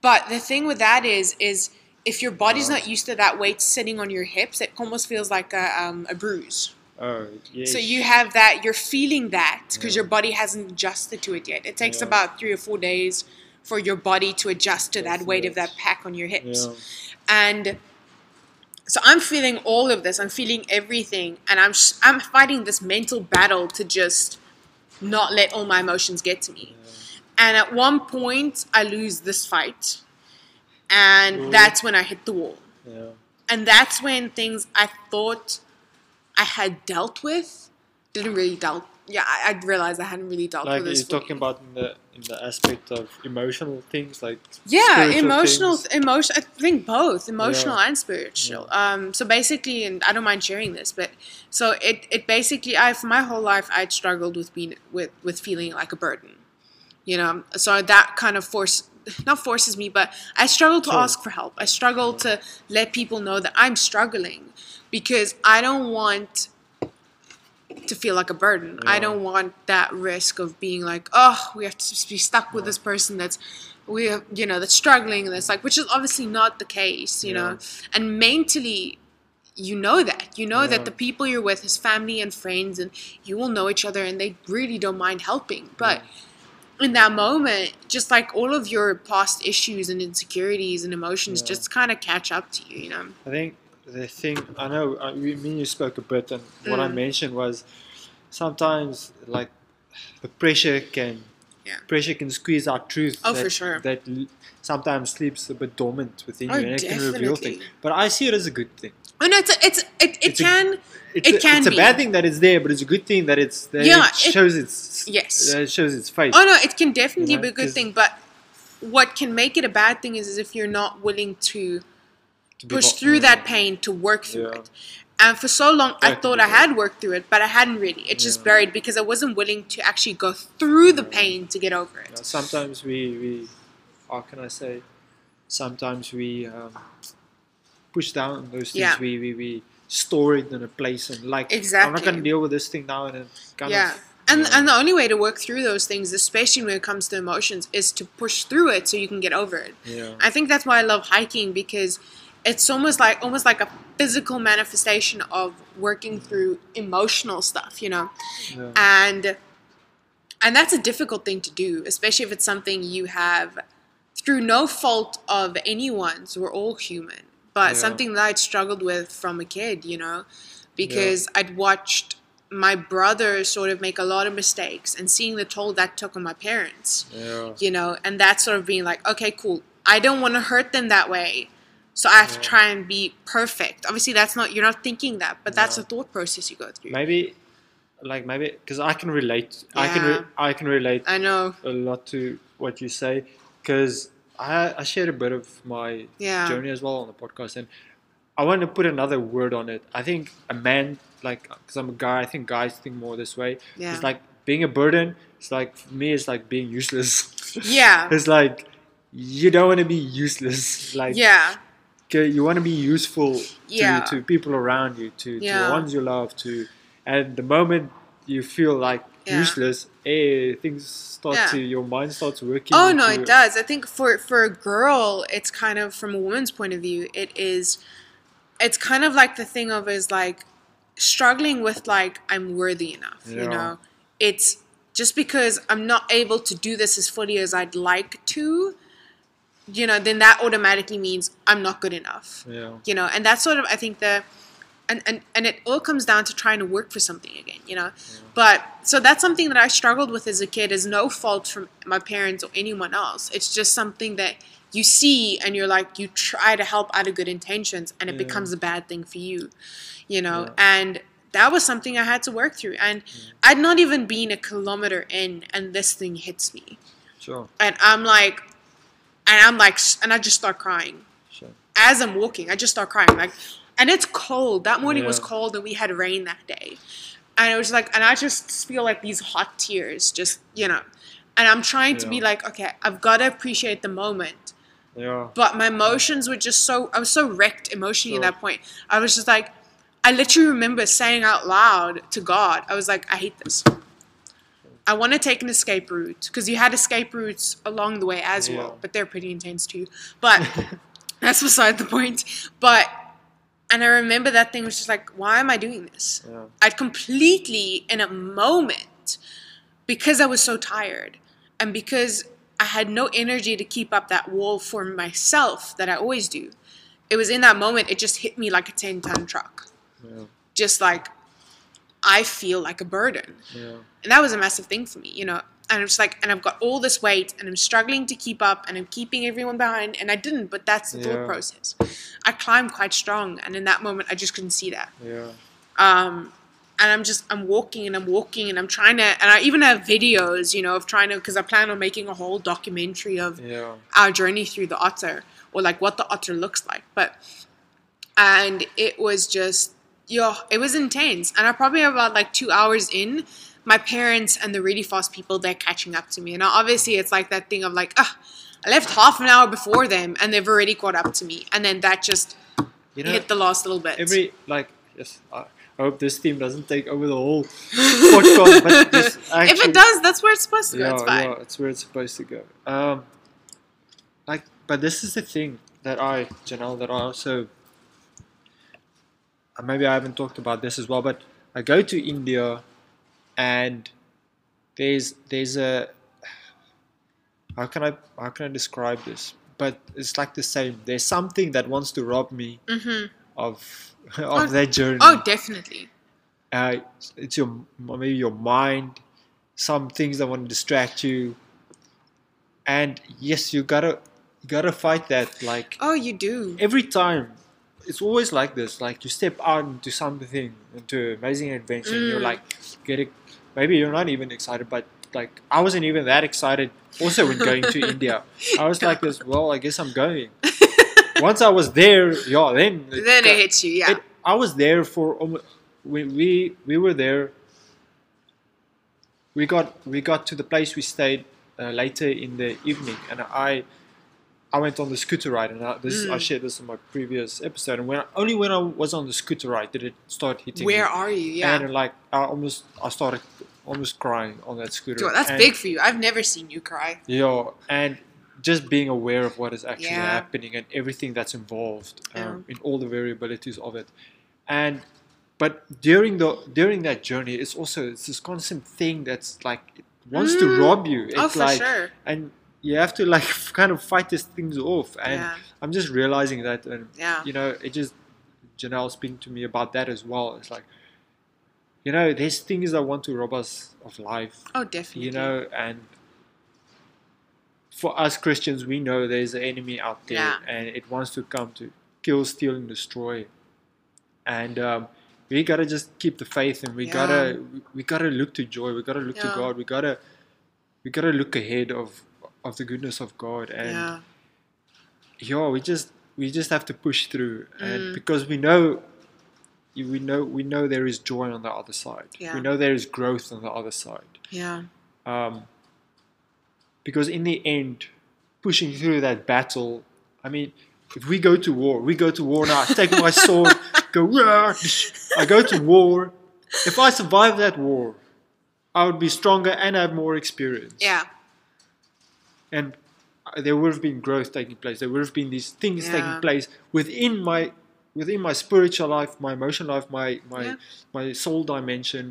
But the thing with that is, is if your body's not used to that weight sitting on your hips, it almost feels like a, um, a bruise. Oh, yes. So you have that, you're feeling that because Yeah. your body hasn't adjusted to it yet. It takes Yeah. about three or four days for your body to adjust to that weight of that pack on your hips. Yeah. And so I'm feeling all of this. I'm feeling everything, and I'm I'm fighting this mental battle to just not let all my emotions get to me. And at one point, I lose this fight, and Ooh. that's when I hit the wall. Yeah. And that's when things I thought I had dealt with didn't really dealt. Yeah, I, I realized I hadn't really dealt Like with you're this. fully. talking about in the in the aspect of emotional things, like yeah emotional things. emotion i think both emotional Yeah. and spiritual um so basically and i don't mind sharing this but so it it basically i for my whole life i'd struggled with being with with feeling like a burden you know so that kind of force not forces me but i struggle to Sure. ask for help i struggle to let people know that i'm struggling because i don't want to feel like a burden. I don't want that risk of being like, oh, we have to be stuck with this person that's we have, you know that's struggling and that's like which is obviously not the case, you know. And mentally you know that. You know Yeah. that the people you're with is family and friends and you will know each other and they really don't mind helping. But in that moment, just like all of your past issues and insecurities and emotions Yeah. just kind of catch up to you, you know. I think the thing I know, uh, we, me and you spoke a bit, and what I Mm. mentioned was sometimes like the pressure can Yeah. pressure can squeeze out truth. Oh, that, for sure. That sometimes sleeps a bit dormant within Oh, you, and it can reveal things. But I see it as a good thing. Oh no, it's a, it's it, it It's a- can It's It a, can it's a be. bad thing that it's there, but it's a good thing that it's that Yeah, it shows its Yes. it shows its face. Oh no, it can definitely You know, be a good thing, but what can make it a bad thing is, is if you're not willing to to push through yeah. that pain to work through Yeah. it. And for so long, I That thought I had worked through it, but I hadn't really. It just buried because I wasn't willing to actually go through the pain to get over it. sometimes we, we, how can I say? Sometimes we um, push down those things. Yeah. We, we, we store it in a place and like exactly. I'm not going to deal with this thing now and then kind Yeah. of. And, and the only way to work through those things, especially when it comes to emotions, is to push through it so you can get over it. yeah. I think that's why I love hiking because it's almost like almost like a physical manifestation of working through emotional stuff, you know. yeah. And and that's a difficult thing to do, especially if it's something you have through no fault of anyone's. We're all human, but Yeah. something that I'd struggled with from a kid, you know, because I'd watched my brother sort of make a lot of mistakes and seeing the toll that took on my parents yeah. you know, and that sort of being like, okay, cool. I don't want to hurt them that way. So I have to try and be perfect. Obviously, that's not, you're not thinking that, but that's Yeah. the thought process you go through. Maybe, like maybe, because I can relate. I can re- I can relate I know. a lot to what you say because I I shared a bit of my Yeah. journey as well on the podcast and I want to put another word on it. I think a man like because I'm a guy, I think guys think more this way. Yeah. It's like being a burden. It's like for me, it's like being useless. Yeah. it's like you don't want to be useless. Like Yeah. you want to be useful to, Yeah. to people around you, to, to the ones you love, to and the moment you feel like Yeah. useless, eh, things start Yeah. to your mind starts working. Oh no, it does. I think for for a girl, it's kind of from a woman's point of view, it is it's kind of like the thing of is like struggling with like I'm worthy enough, Yeah. you know. It's just because I'm not able to do this as fully as I'd like to, you know, then that automatically means I'm not good enough. Yeah. You know, and that's sort of I think the and, and, and it all comes down to trying to work for something again, you know. But so that's something that I struggled with as a kid is no fault from my parents or anyone else. It's just something that you see and you're like you try to help out of good intentions and it Yeah. becomes a bad thing for you. You know, Yeah. and that was something I had to work through. And. I'd not even been a kilometer in, and this thing hits me. Sure. And I'm like, and I'm like, and I just start crying. Sure. As I'm walking, I just start crying. Like, and it's cold. That morning was cold, and we had rain that day. And it was like, and I just feel like these hot tears, just, you know. And I'm trying to be like, okay, I've got to appreciate the moment Yeah. but my emotions were just so I was so wrecked emotionally at that point. I was just like I literally remember saying out loud to God, I was like, I hate this. I want to take an escape route because you had escape routes along the way as Yeah. well, but they're pretty intense too. But that's beside the point. But and I remember that thing was just like, why am I doing this? Yeah. I'd completely in a moment because I was so tired and because I had no energy to keep up that wall for myself that I always do. It was in that moment it just hit me like a 10 ton truck. Yeah. Just like I feel like a burden. Yeah. And that was a massive thing for me, you know. And it's like, and I've got all this weight, and I'm struggling to keep up, and I'm keeping everyone behind, and I didn't, but that's the Yeah. thought process. I climbed quite strong, and in that moment, I just couldn't see that. Yeah. Um, and I'm just, I'm walking and I'm walking, and I'm trying to, and I even have videos, you know, of trying to, because I plan on making a whole documentary of Yeah. our journey through the otter or like what the otter looks like but and it was just yo it was intense and i probably about like two hours in my parents and the really fast people they're catching up to me and obviously it's like that thing of like ah i left half an hour before them and they've already caught up to me and then that just You know, hit the last little bit every like yes. I, I hope this theme doesn't take over the whole podcast, but just if it does that's where it's supposed to go yeah, it's fine yeah, it's where it's supposed to go. Um, like, but this is the thing that I, Janelle, that I also. Maybe I haven't talked about this as well, but I go to India, and there's there's a how can I how can I describe this? But it's like the same. There's something that wants to rob me hmm of Oh, of that journey. oh definitely Uh, it's your maybe your mind, some things that want to distract you, and yes, you gotta you gotta fight that. Like oh you do every time, it's always like this. Like you step out into something, into an amazing adventure, and you're Mm. like, get it. Maybe you're not even excited, but like I wasn't even that excited. Also, when going to India, I was like this. Well, I guess I'm going. Once I was there, yeah, then then it hits you yeah it, I was there for almo- we, we we were there. We got we got to the place we stayed uh, later in the evening, and I I went on the scooter ride, and I, this I Mm. shared this in my previous episode. And when only when I was on the scooter ride did it start hitting where me, are you yeah and like I almost I started almost crying on that scooter. Dude, that's And- big for you i've never seen you cry yeah, and just being aware of what is actually Yeah. happening and everything that's involved um, in all the variabilities of it, and but during the during that journey, it's also it's this constant thing that's like it wants to Mm. rob you. It's oh for like sure and you have to like kind of fight these things off. And yeah I'm just realizing that, and yeah you know, it just Janelle speaking to me about that as well. It's like, you know, there's things that want to rob us of life oh definitely you know and for us christians we know there's an enemy out there Yeah. and it wants to come to kill steal and destroy and um, we gotta just keep the faith and we Yeah. gotta we, we gotta look to joy we gotta look to god we gotta we gotta look ahead of of the goodness of god and yeah yeah we just we just have to push through and Mm. because we know we know we know there is joy on the other side Yeah. we know there is growth on the other side yeah um, because in the end, pushing through that battle, I mean, if we go to war, we go to war now. I take my sword, go. "Rah!" I go to war. If I survive that war, I would be stronger and have more experience. yeah And uh, there would have been growth taking place. There would have been these things Yeah. taking place within my within my spiritual life, my emotional life, my my Yeah. my soul dimension,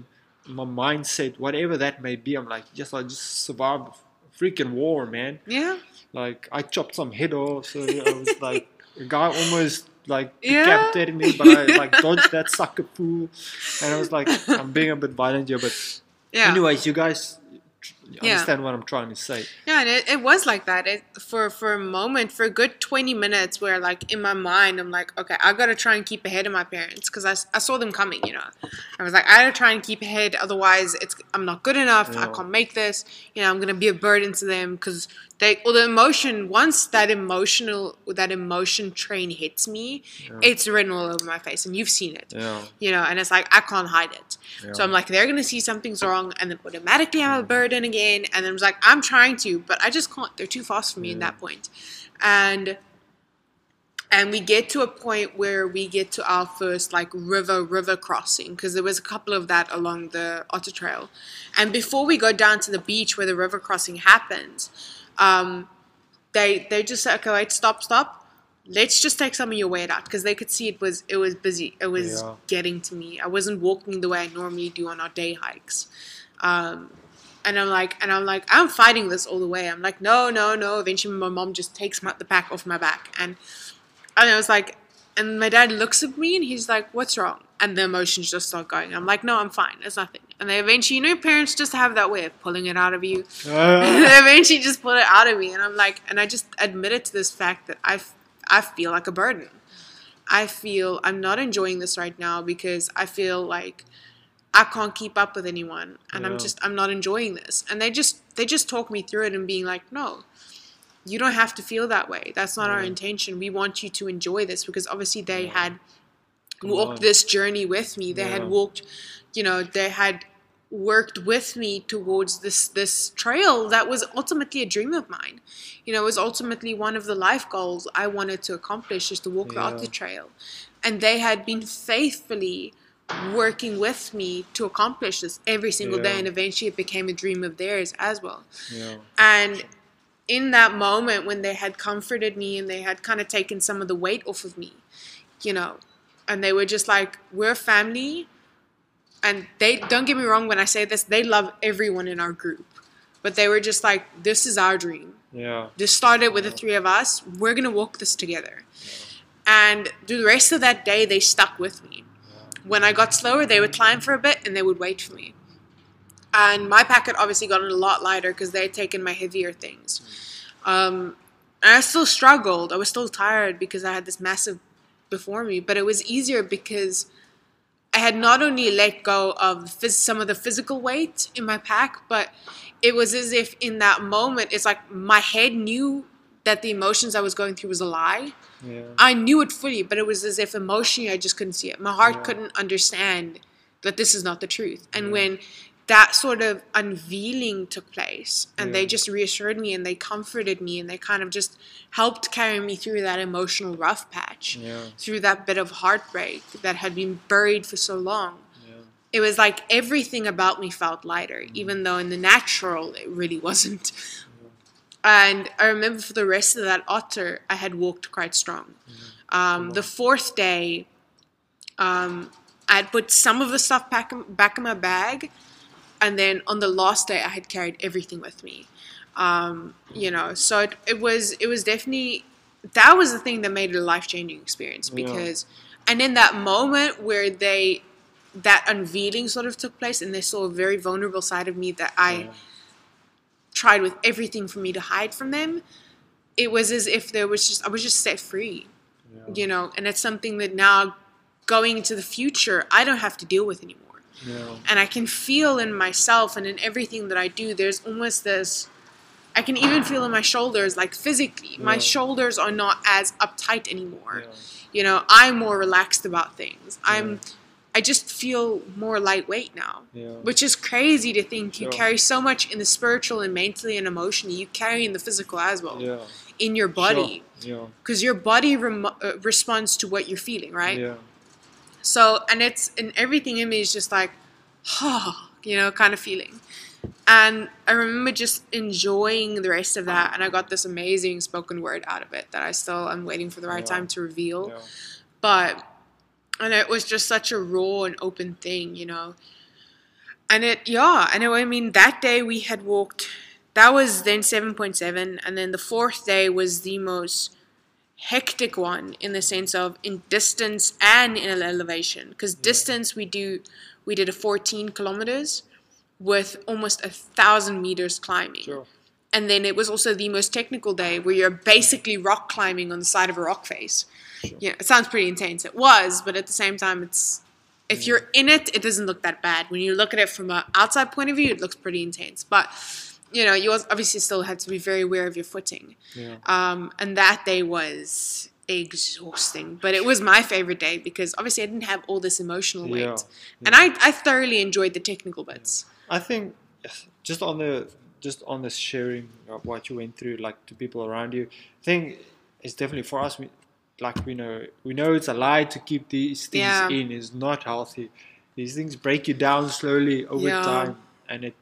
my mindset, whatever that may be. I'm like, yes, I just survived a freaking war, man. yeah Like I chopped some head off, so I was like, a guy almost like Yeah. decapitated me, but I like dodged that sucker fool, and I was like, I'm being a bit violent here, but yeah anyways, you guys, Yeah. understand what I'm trying to say? Yeah, and it, it was like that. It for for a moment, for a good twenty minutes, where like in my mind, I'm like, okay, I gotta try and keep ahead of my parents because I, I saw them coming. You know, I was like, I gotta try and keep ahead, otherwise, it's I'm not good enough. I can't make this. You know, I'm gonna be a burden to them because they or the emotion once that emotional that emotion train hits me, Yeah. it's written all over my face, and you've seen it Yeah. you know, and it's like I can't hide it. Yeah. So I'm like, they're gonna see something's wrong, and then automatically I'm a burden again. And then I was like, I'm trying to, but I just can't. They're too fast for me in Yeah. that point. And and we get to a point where we get to our first like river river crossing because there was a couple of that along the otter trail and before we go down to the beach where the river crossing happens um, they they just said okay wait stop stop let's just take some of your weight out because they could see it was it was busy it was Yeah. getting to me i wasn't walking the way i normally do on our day hikes um, and I'm like, and I'm like, I'm fighting this all the way. I'm like, no, no, no. Eventually, my mom just takes my, the pack off my back, and and I was like, and my dad looks at me and he's like, what's wrong? And the emotions just start going. I'm like, no, I'm fine. It's nothing. And they eventually, you know, parents just have that way of pulling it out of you. Uh, they eventually just pull it out of me, and I'm like, and I just admitted to this fact that I, I feel like a burden. I feel I'm not enjoying this right now because I feel like I can't keep up with anyone, and I'm just I'm not enjoying this. And they just they just talk me through it and being like, no, you don't have to feel that way. That's not our intention. We want you to enjoy this because obviously they Yeah. had walked this journey with me. They Yeah. had walked, you know, they had worked with me towards this this trail that was ultimately a dream of mine. You know, it was ultimately one of the life goals I wanted to accomplish is to walk the Yeah. Otter Trail. And they had been faithfully working with me to accomplish this every single day and eventually it became a dream of theirs as well. yeah. And in that moment when they had comforted me and they had kind of taken some of the weight off of me, you know, and they were just like, we're family. And they, don't get me wrong when I say this, they love everyone in our group. But they were just like, this is our dream. Yeah. This started with the three of us. We're going to walk this together. And the rest of that day, they stuck with me. When I got slower, they would climb for a bit and they would wait for me. And my packet obviously got a lot lighter because they had taken my heavier things. Um, and I still struggled. I was still tired because I had this massive before me, but it was easier because I had not only let go of some of the physical weight in my pack, but it was as if in that moment, it's like my head knew that the emotions I was going through was a lie. Yeah. I knew it fully, but it was as if emotionally I just couldn't see it. My heart Yeah. couldn't understand that this is not the truth. And Yeah. when that sort of unveiling took place and they just reassured me and they comforted me and they kind of just helped carry me through that emotional rough patch, Yeah. through that bit of heartbreak that had been buried for so long. Yeah. It was like everything about me felt lighter, mm-hmm. even though in the natural it really wasn't. And I remember for the rest of that otter, I had walked quite strong. Um, the fourth day, um, I had put some of the stuff back in, back in my bag, and then on the last day, I had carried everything with me. Um, you know, so it, it was it was definitely that was the thing that made it a life changing experience Yeah. because, and in that moment where they that unveiling sort of took place, and they saw a very vulnerable side of me that I Yeah. Tried with everything for me to hide from them. It was as if there was just I was just set free Yeah. you know and it's something that now going into the future i don't have to deal with anymore Yeah. and i can feel in myself and in everything that i do there's almost this i can even feel in my shoulders like physically my shoulders are not as uptight anymore Yeah. you know i'm more relaxed about things i'm Yeah. I just feel more lightweight now Yeah. which is crazy to think you Sure. carry so much in the spiritual and mentally and emotionally you carry in the physical as well Yeah. in your body Sure. because your body rem- uh, responds to what you're feeling right Yeah. so, and it's, and everything in me is just like, oh, you know, kind of feeling. And I remember just enjoying the rest of that. And I got this amazing spoken word out of it that I still am waiting for the right time to reveal. But, and it was just such a raw and open thing, you know. And it, yeah, and it, I mean, that day we had walked, that was then 7.7. And then the fourth day was the most hectic one in the sense of in distance and in elevation because distance we do we did a 14 kilometers with almost a thousand meters climbing. Sure. And then it was also the most technical day where you're basically rock climbing on the side of a rock face. Sure. Yeah, it sounds pretty intense. It was, but at the same time, it's if you're in it, it doesn't look that bad. When you look at it from an outside point of view, it looks pretty intense. But you know, you obviously still had to be very aware of your footing. Yeah. Um, and that day was exhausting, but it was my favorite day because obviously I didn't have all this emotional weight, Yeah, and I, I thoroughly enjoyed the technical bits. I think just on the just on the sharing of what you went through, like to people around you, I think it's definitely for us. Like we know, we know it's a lie to keep these things Yeah. in. is not healthy. These things break you down slowly over Yeah. time, and it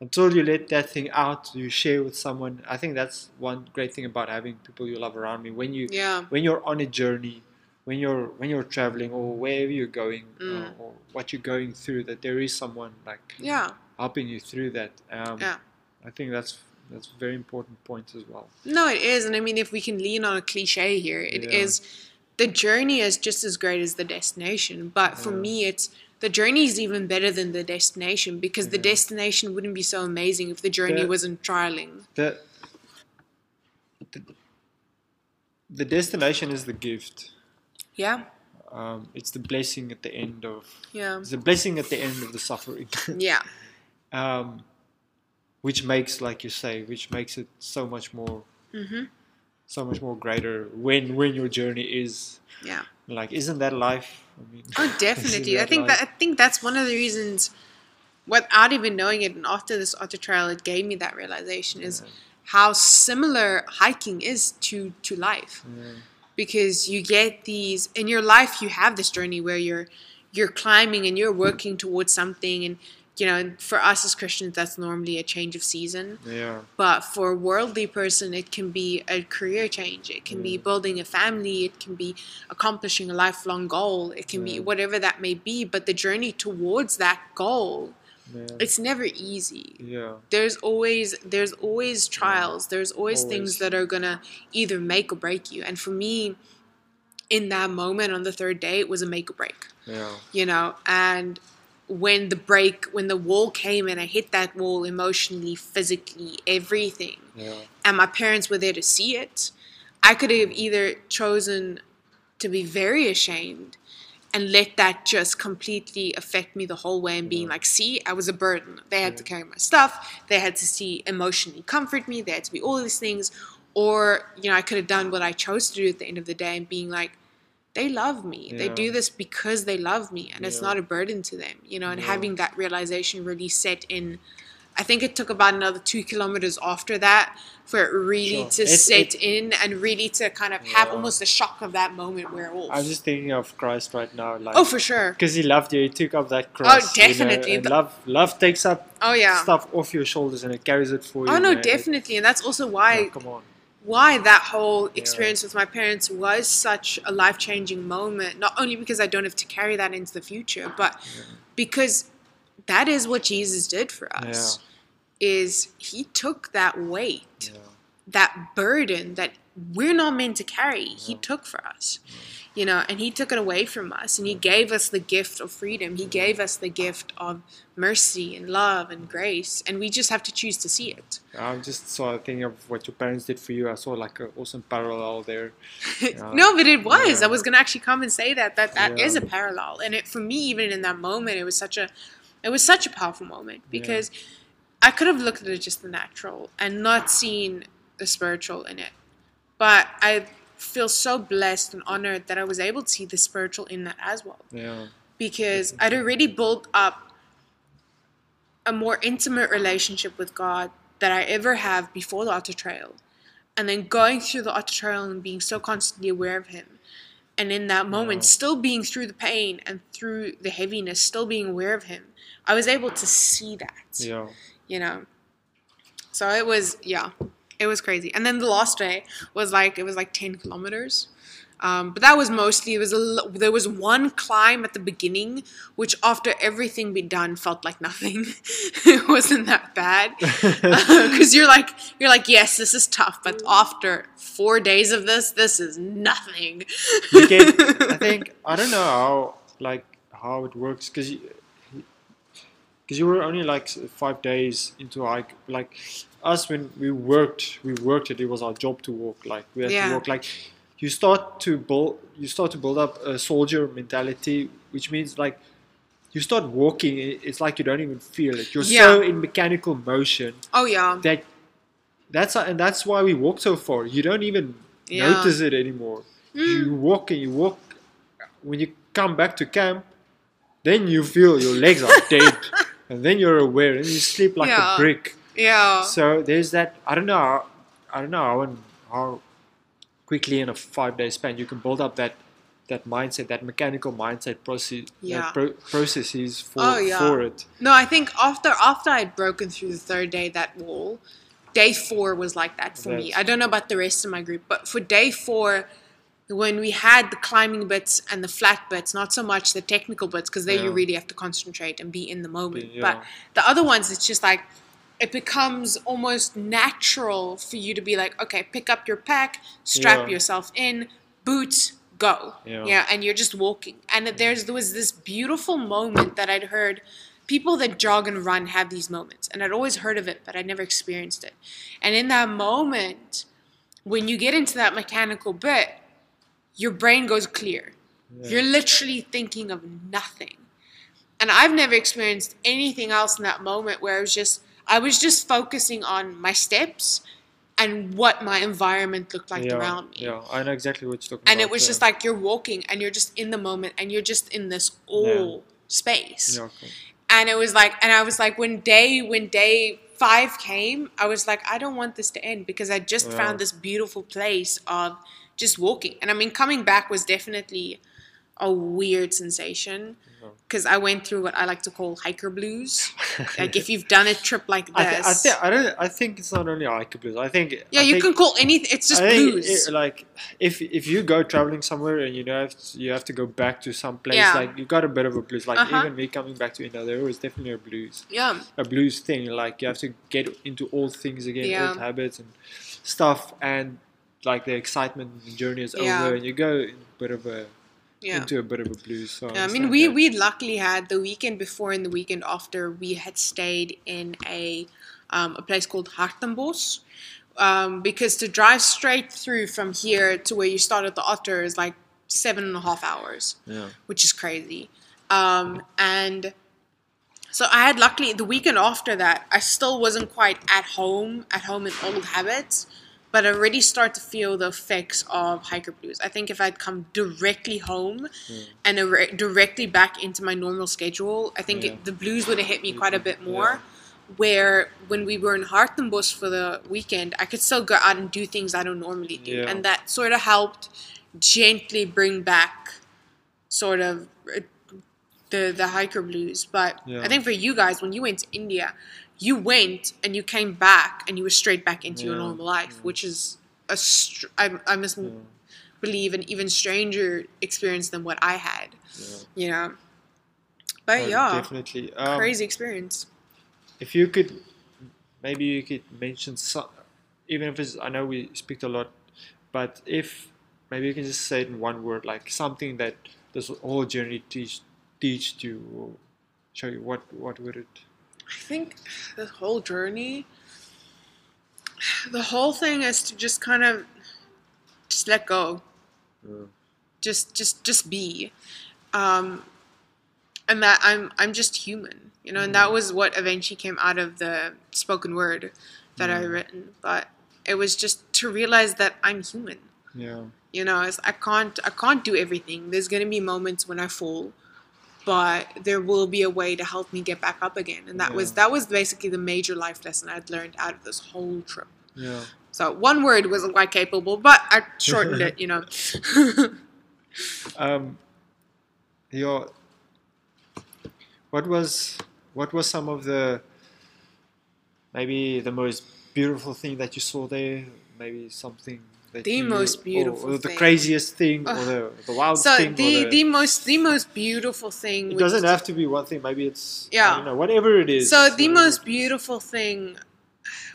until you let that thing out, you share with someone. I think that's one great thing about having people you love around me. When you Yeah, when you're on a journey, when you're when you're traveling or wherever you're going Mm. uh, or what you're going through, that there is someone like yeah, helping you through that. Um, Yeah. I think that's that's a very important point as well. no, it is, and I mean, if we can lean on a cliche here, it is Yeah. the journey is just as great as the destination. But for Yeah. me, it's the journey is even better than the destination because the destination wouldn't be so amazing if the journey wasn't trialing. The, the the destination is the gift. Yeah, Um, it's the blessing at the end of yeah, it's the blessing at the end of the suffering. yeah, um, which makes, like you say, which makes it so much more hmm so much more greater when when your journey is yeah. like isn't that life? I mean, Oh, definitely. I think that I think that's one of the reasons, without even knowing it, and after this otter trail, it gave me that realization is Yeah. how similar hiking is to to life. Yeah. Because you get these in your life, you have this journey where you're you're climbing and you're working towards something, and you know, for us as Christians, that's normally a change of season. yeah, But for a worldly person, it can be a career change. It can be Mm. building a family. It can be accomplishing a lifelong goal. It can be whatever that may be. But the journey towards that goal, yeah, it's never easy. yeah, There's always there's always trials. There's always, Always. things that are gonna either make or break you. And for me, in that moment on the third day, it was a make or break yeah, you know and when the break when the wall came and i hit that wall emotionally physically everything. Yeah, and my parents were there to see it. I could have either chosen to be very ashamed and let that just completely affect me the whole way and being Yeah. like see i was a burden. They had to carry my stuff. They had to see emotionally comfort me. They had to be all these things. Or you know i could have done what i chose to do at the end of the day and being like they love me they do this because they love me and it's not a burden to them you know and Yeah. having that realization really set in i think it took about another two kilometers after that for it really Sure. to It- set in and really to kind of have almost the shock of that moment where oh, I'm just thinking of Christ right now, like oh for sure because he loved you, he took up that oh, cross. Oh, definitely. and The- love, love takes up oh yeah stuff off your shoulders and it carries it for oh, you. oh no man. It- definitely and that's also why oh, come on. Why that whole experience with my parents was such a life changing moment. Not only because I don't have to carry that into the future, but because that is what Jesus did for us. Is he took that weight, Yeah. that burden that we're not meant to carry, he took for us. You know, and he took it away from us and he gave us the gift of freedom. He gave us the gift of mercy and love and grace, and we just have to choose to see it. I'm just sort of thinking of what your parents did for you. I saw like an awesome parallel there. Yeah. no, but it was. Yeah. I was gonna actually come and say that that that is Yeah. a parallel, and it for me even in that moment, it was such a, it was such a powerful moment because I could have looked at it just the natural and not seen the spiritual in it, but I feel so blessed and honored that I was able to see the spiritual in that as well Yeah, because I'd already built up a more intimate relationship with God that I ever have before the Otter Trail. And then going through the Otter Trail and being so constantly aware of Him. And in that moment, Wow. still being through the pain and through the heaviness, still being aware of Him, I was able to see that yeah, you know. So it was, yeah, it was crazy. And then the last day was like it was like ten kilometers, um, but that was mostly it was a there was one climb at the beginning, which after everything be done felt like nothing. it wasn't that bad because you're like you're like yes, this is tough, but after four days of this, this is nothing. you get. I think I don't know how like how it works because because you were only like five days into hike. Like us when we worked, we worked it. It was our job to walk. Like we had Yeah. to walk. Like you start to build, you start to build up a soldier mentality, which means like you start walking. It's like you don't even feel it. You're so in mechanical motion Oh yeah. that that's and that's why we walk so far. You don't even Yeah. notice it anymore. You mm. walk and you walk. When you come back to camp, then you feel your legs are dead, and then you're aware, and you sleep like Yeah. a brick. Yeah. So there's that. I don't know. how- I don't know how and how quickly in a five day span you can build up that that mindset, that mechanical mindset process, Yeah. that pro- processes for Oh, yeah. for it. No, I think after after I'd broken through the third day that wall, day four was like that for me. I don't know about the rest of my group, but for day four, when we had the climbing bits and the flat bits, not so much the technical bits, because there you really have to concentrate and be in the moment. Yeah. But the other ones, it's just like it becomes almost natural for you to be like, okay, pick up your pack, strap Yeah. yourself in, boots, go. Yeah. and you're just walking. And there's there was this beautiful moment that I'd heard people that jog and run have these moments, and I'd always heard of it, but I'd never experienced it. And in that moment, when you get into that mechanical bit, your brain goes clear. You're literally thinking of nothing. And I've never experienced anything else in that moment where I was just I was just focusing on my steps and what my environment looked like yeah, around me. yeah, I know exactly what you're talking And about. And it was yeah. just like you're walking and you're just in the moment and you're just in this all space. yeah, okay. And it was like and I was like when day when day five came, I was like, I don't want this to end because I just Yeah. found this beautiful place of just walking. And I mean coming back was definitely a weird sensation. Because I went through what I like to call hiker blues. like if you've done a trip like this. I, th- I, th- I don't. I think it's not only hiker blues. I think. yeah, I you think, can call anything it's just blues. it- like if if you go traveling somewhere and you know have to, you have to go back to some place, Yeah. like you got a bit of a blues. Like Uh-huh. even me coming back to India, there was definitely a blues, yeah. a blues thing. Like you have to get into old things again, Yeah. old habits and stuff, and like the excitement and journey is Yeah. over, and you go in a bit of a Yeah. into a bit of a blues. So Yeah, I understand mean, we that. we luckily had the weekend before and the weekend after we had stayed in a um, a place called Hartenbos. Um, because to drive straight through from here to where you start at the Otter is like seven and a half hours, yeah. which is crazy. Um, and so I had luckily the weekend after that, I still wasn't quite at home, at home in old habits, but I already start to feel the effects of hiker blues. I think if I'd come directly home and ar- directly back into my normal schedule, I think Yeah. it, the blues would have hit me quite a bit more. Where when we were in Hartenbos for the weekend, I could still go out and do things I don't normally do, Yeah. and that sort of helped gently bring back sort of uh, the the hiker blues. But Yeah. I think for you guys, when you went to India, you went and you came back and you were straight back into your normal life, which is a str- I, I must Yeah. believe an even stranger experience than what I had. yeah. You know, but Oh, yeah, definitely um, crazy experience. if you could maybe you could mention some even if it's i know we speak a lot but if maybe you can just say it in one word like something that this whole journey teach teach you or show you what what would it I think the whole journey, the whole thing is to just kind of just let go. just just just be. Um and that i'm i'm just human you know and that was what eventually came out of the spoken word that i written. But it was just to realize that i'm human. Yeah. You know it's, i can't i can't do everything. There's going to be moments when i fall but there will be a way to help me get back up again. And that was that was basically the major life lesson i'd learned out of this whole trip. Yeah. So one word wasn't quite capable but i shortened it you know. Um your what was what was some of the maybe the most beautiful thing that you saw there? Maybe something The you, most beautiful or, the thing. craziest thing or the, the wildest so thing the, the, the most the most beautiful thing it doesn't have to be one thing maybe it's Yeah. Know whatever it is so the most beautiful thing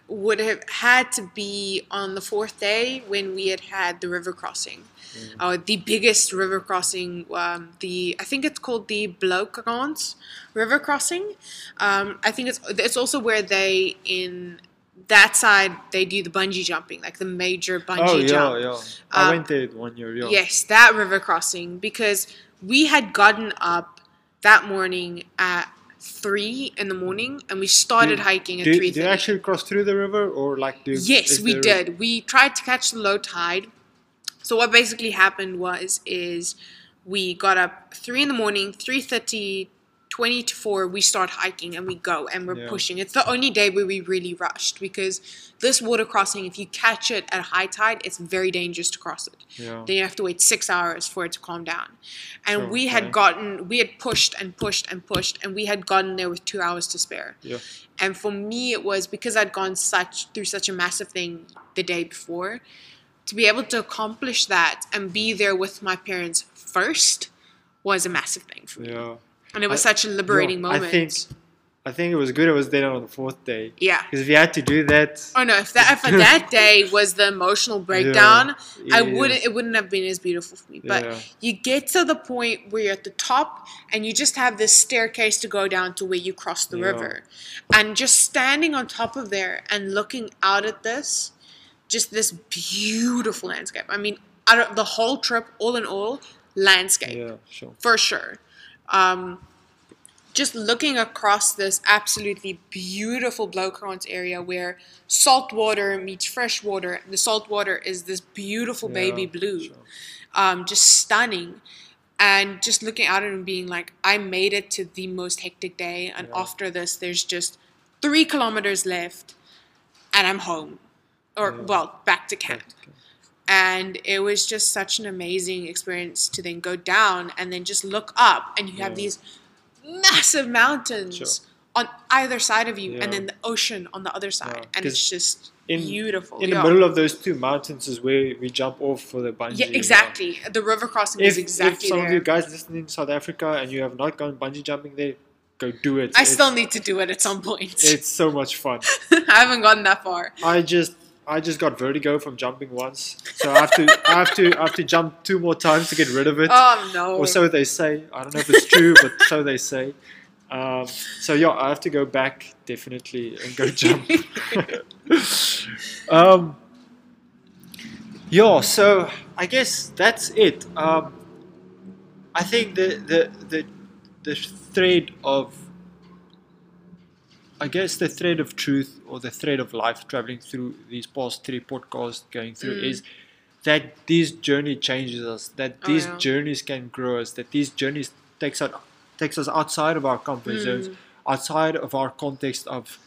would have had to be on the fourth day when we had had the river crossing. Mm. Uh, the biggest river crossing, um, the I think it's called the Bloukrans River Crossing. Um, I think it's it's also where they in that side they do the bungee jumping, like the major bungee oh yeah, jump. yeah. I Um, went there one year. Yeah. Yes, that river crossing because we had gotten up that morning at three in the morning and we started Do- hiking at three do you actually cross through the river or like do? Yes, we did. We tried to catch the low tide. So what basically happened was is we got up three in the morning, 3.30, 20 to 4, we start hiking and we go and we're Yeah. pushing. It's the only day where we really rushed because this water crossing, if you catch it at high tide, it's very dangerous to cross it. Yeah. Then you have to wait six hours for it to calm down. And Sure, we had gotten, we had pushed and pushed and pushed, and we had gotten there with two hours to spare. Yeah. And for me, it was because I'd gone such through such a massive thing the day before. To be able to accomplish that and be there with my parents first was a massive thing for me, Yeah. And it was I- such a liberating Yeah, moment. I think I think it was good. It was there on the fourth day yeah. because if you had to do that, Oh no! If that if that day was the emotional breakdown, I wouldn't. It wouldn't have been as beautiful for me. But Yeah. you get to the point where you're at the top, and you just have this staircase to go down to where you cross the Yeah. river, and just standing on top of there and looking out at this, just this beautiful landscape. I mean, out of the whole trip, all in all, landscape yeah, sure. for sure. Um, just looking across this absolutely beautiful Bloukrans area where salt water meets fresh water. The salt water is this beautiful baby blue, sure. um, just stunning. And just looking at it and being like, I made it to the most hectic day. And Yeah. after this, there's just three kilometers left, and I'm home. Or, Yeah. well, back to camp and it was just such an amazing experience to then go down and then just look up and you have Yeah. these massive mountains Sure. on either side of you Yeah. and then the ocean on the other side Yeah, and it's just in- beautiful In the middle of those two mountains is where we jump off for the bungee. yeah exactly the river crossing If, is exactly if some there of you guys listening in South Africa and you have not gone bungee jumping there, go do it. i It's- still need to do it at some point It's so much fun. i haven't gone that far I just I just got vertigo from jumping once, so I have to I have to I have to jump two more times to get rid of it. oh no or so they say. I don't know if it's true, but so they say. Um, so yeah, I have to go back definitely and go jump. um, yeah, so I guess that's it. Um, I think the the the the thread of I guess the thread of truth or the thread of life traveling through these past three podcasts going through Mm. is that this journey changes us, that Oh, these yeah. journeys can grow us, that these journeys takes us takes us outside of our comfort zones, Mm. outside of our context of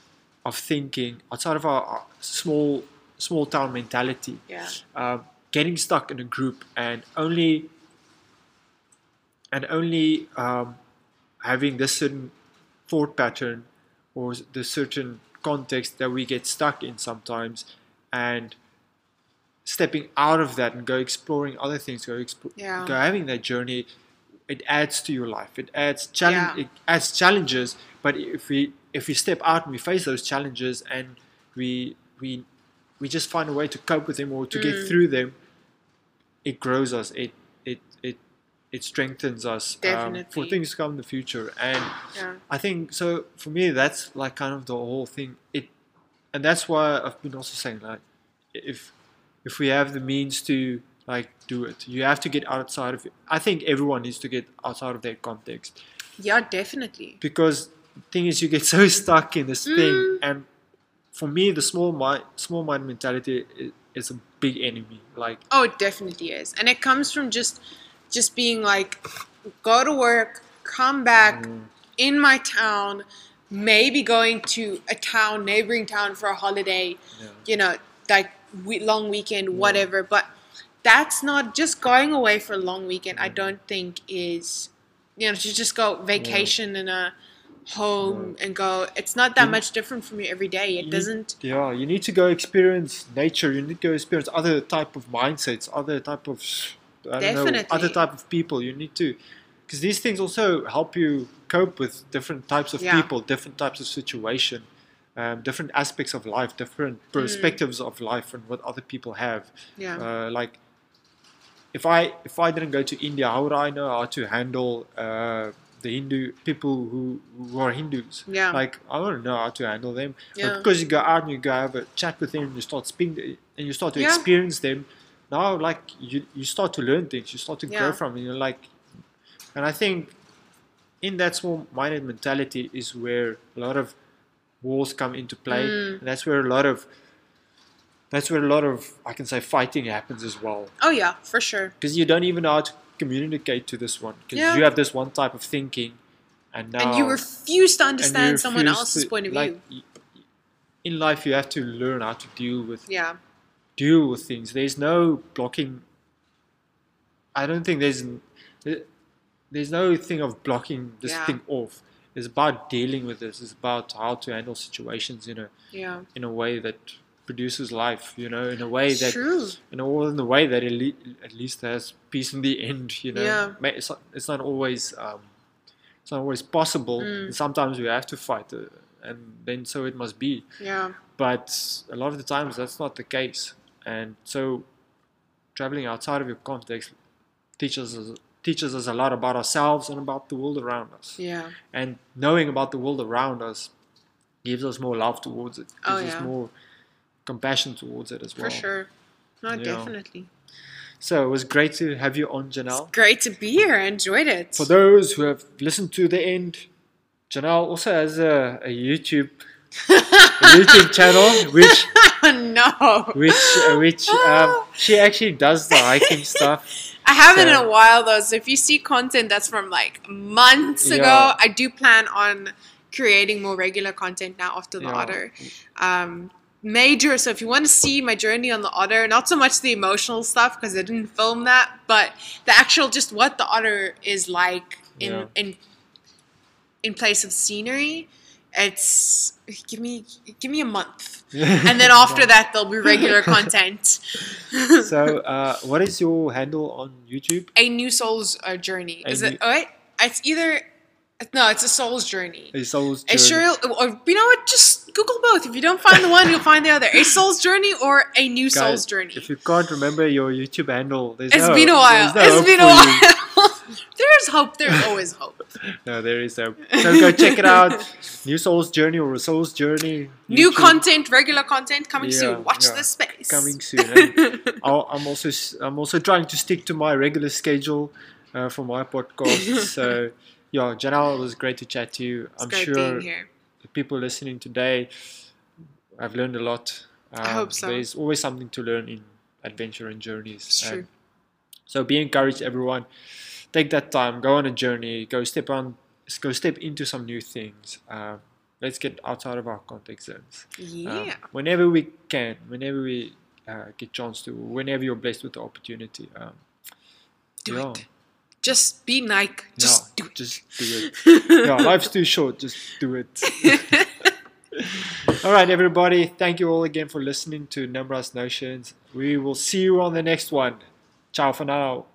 of thinking, outside of our, our small small town mentality yeah um, getting stuck in a group and only and only um, having this certain thought pattern or the certain context that we get stuck in sometimes and stepping out of that and go exploring other things go, expo- Yeah. go having that journey it adds to your life it adds challenge Yeah. it adds challenges but if we if we step out and we face those challenges and we we we just find a way to cope with them or to get Mm. through them it grows us it it strengthens us um, for things to come in the future. And yeah. I think so for me that's like kind of the whole thing. It and that's why I've been also saying like if if we have the means to like do it you have to get outside of it. I think everyone needs to get outside of their context. Yeah definitely. Because the thing is you get so stuck in this thing. Mm. and for me the small mind small mind mentality is, is a big enemy like Oh, it definitely is, and it comes from just just being like, go to work, come back Mm. in my town, maybe going to a town, neighboring town for a holiday, Yeah. you know, like we, long weekend, whatever. But that's not just going away for a long weekend. I don't think is, you know, to just go vacation in a home and go. It's not that You- much different from your every day. It You- doesn't. Yeah, you need to go experience nature. You need to go experience other type of mindsets, other type of I don't know, other type of people. You need to, because these things also help you cope with different types of Yeah. people, different types of situation. um, different aspects of life, different perspectives of life, and what other people have. Yeah. Uh, like, if I if I didn't go to India, how would I know how to handle uh, the Hindu people who, who are Hindus? Yeah. Like, I don't know how to handle them. Yeah. But because you go out and you go have a chat with them, and you start speaking, and you start to Yeah. experience them. Now, like you, you start to learn things. You start to grow from. it. You're like, and I think in that small-minded mentality is where a lot of wars come into play, Mm. and that's where a lot of that's where a lot of I can say fighting happens as well oh yeah, for sure. because you don't even know how to communicate to this one because Yeah. you have this one type of thinking, and now and you refuse to understand someone else's to- point of like, view. In life, you have to learn how to deal with Yeah. Deal with things. There's no blocking. I don't think there's there's no thing of blocking this Yeah. thing off. It's about dealing with this. It's about how to handle situations in a Yeah. in a way that produces life. You know, in a way that true. in a, in a way that at least has peace in the end. You know, Yeah. It's not, it's not always um, it's not always possible. Mm. Sometimes we have to fight, uh, and then so it must be Yeah. but a lot of the times that's not the case and so traveling outside of your context teaches us teaches us a lot about ourselves and about the world around us Yeah. and knowing about the world around us gives us more love towards it oh, gives Oh, us more compassion towards it as well. For sure. No, Yeah. definitely. so it was great to have you on Janelle It's Great to be here. I enjoyed it. for those who have listened to the end Janelle also has a, a YouTube a YouTube channel which no. which uh, which um, she actually does the hiking stuff. I haven't in a while though, so if you see content that's from like months Yeah. ago, I do plan on creating more regular content now after the Yeah. otter. Um, major, so if you want to see my journey on the otter, not so much the emotional stuff because I didn't film that, but the actual just what the otter is like in Yeah. in in place of scenery. It's give me give me a month, and then after that there'll be regular content. So, uh, what is your handle on YouTube? a new soul's uh, journey. A Is new- it? Oh it's either. No, it's a soul's journey. A Soul's A Journey. sure, or you know what? Just Google both. If you don't find the one, you'll find the other. A soul's journey or a new Guys, soul's journey. If you can't remember your YouTube handle, there's It's no, been a while. no It's been a hope for you. while. There's hope. There's always hope. No, there is hope. So go check it out. New Soul's Journey or a Soul's Journey. New content, regular content coming Yeah, soon. Watch yeah. this space. coming soon. I'm also I'm also trying to stick to my regular schedule uh, for my podcast. so yeah, Janelle, it was great to chat to you. It's I'm sure the people listening today have learned a lot. Um, I hope so. There's always something to learn in adventure and journeys. It's true. so be encouraged, everyone. Take that time. Go on a journey. Go step on. Go step into some new things. Um, let's get outside of our contact zones. Um, Yeah. whenever we can, whenever we uh, get chance to, whenever you're blessed with the opportunity. Um, do yeah. it. Just be Nike. Just yeah, do it. Just do it. yeah, life's too short. Just do it. all right, everybody. Thank you all again for listening to Numbras Notions. We will see you on the next one. Ciao for now.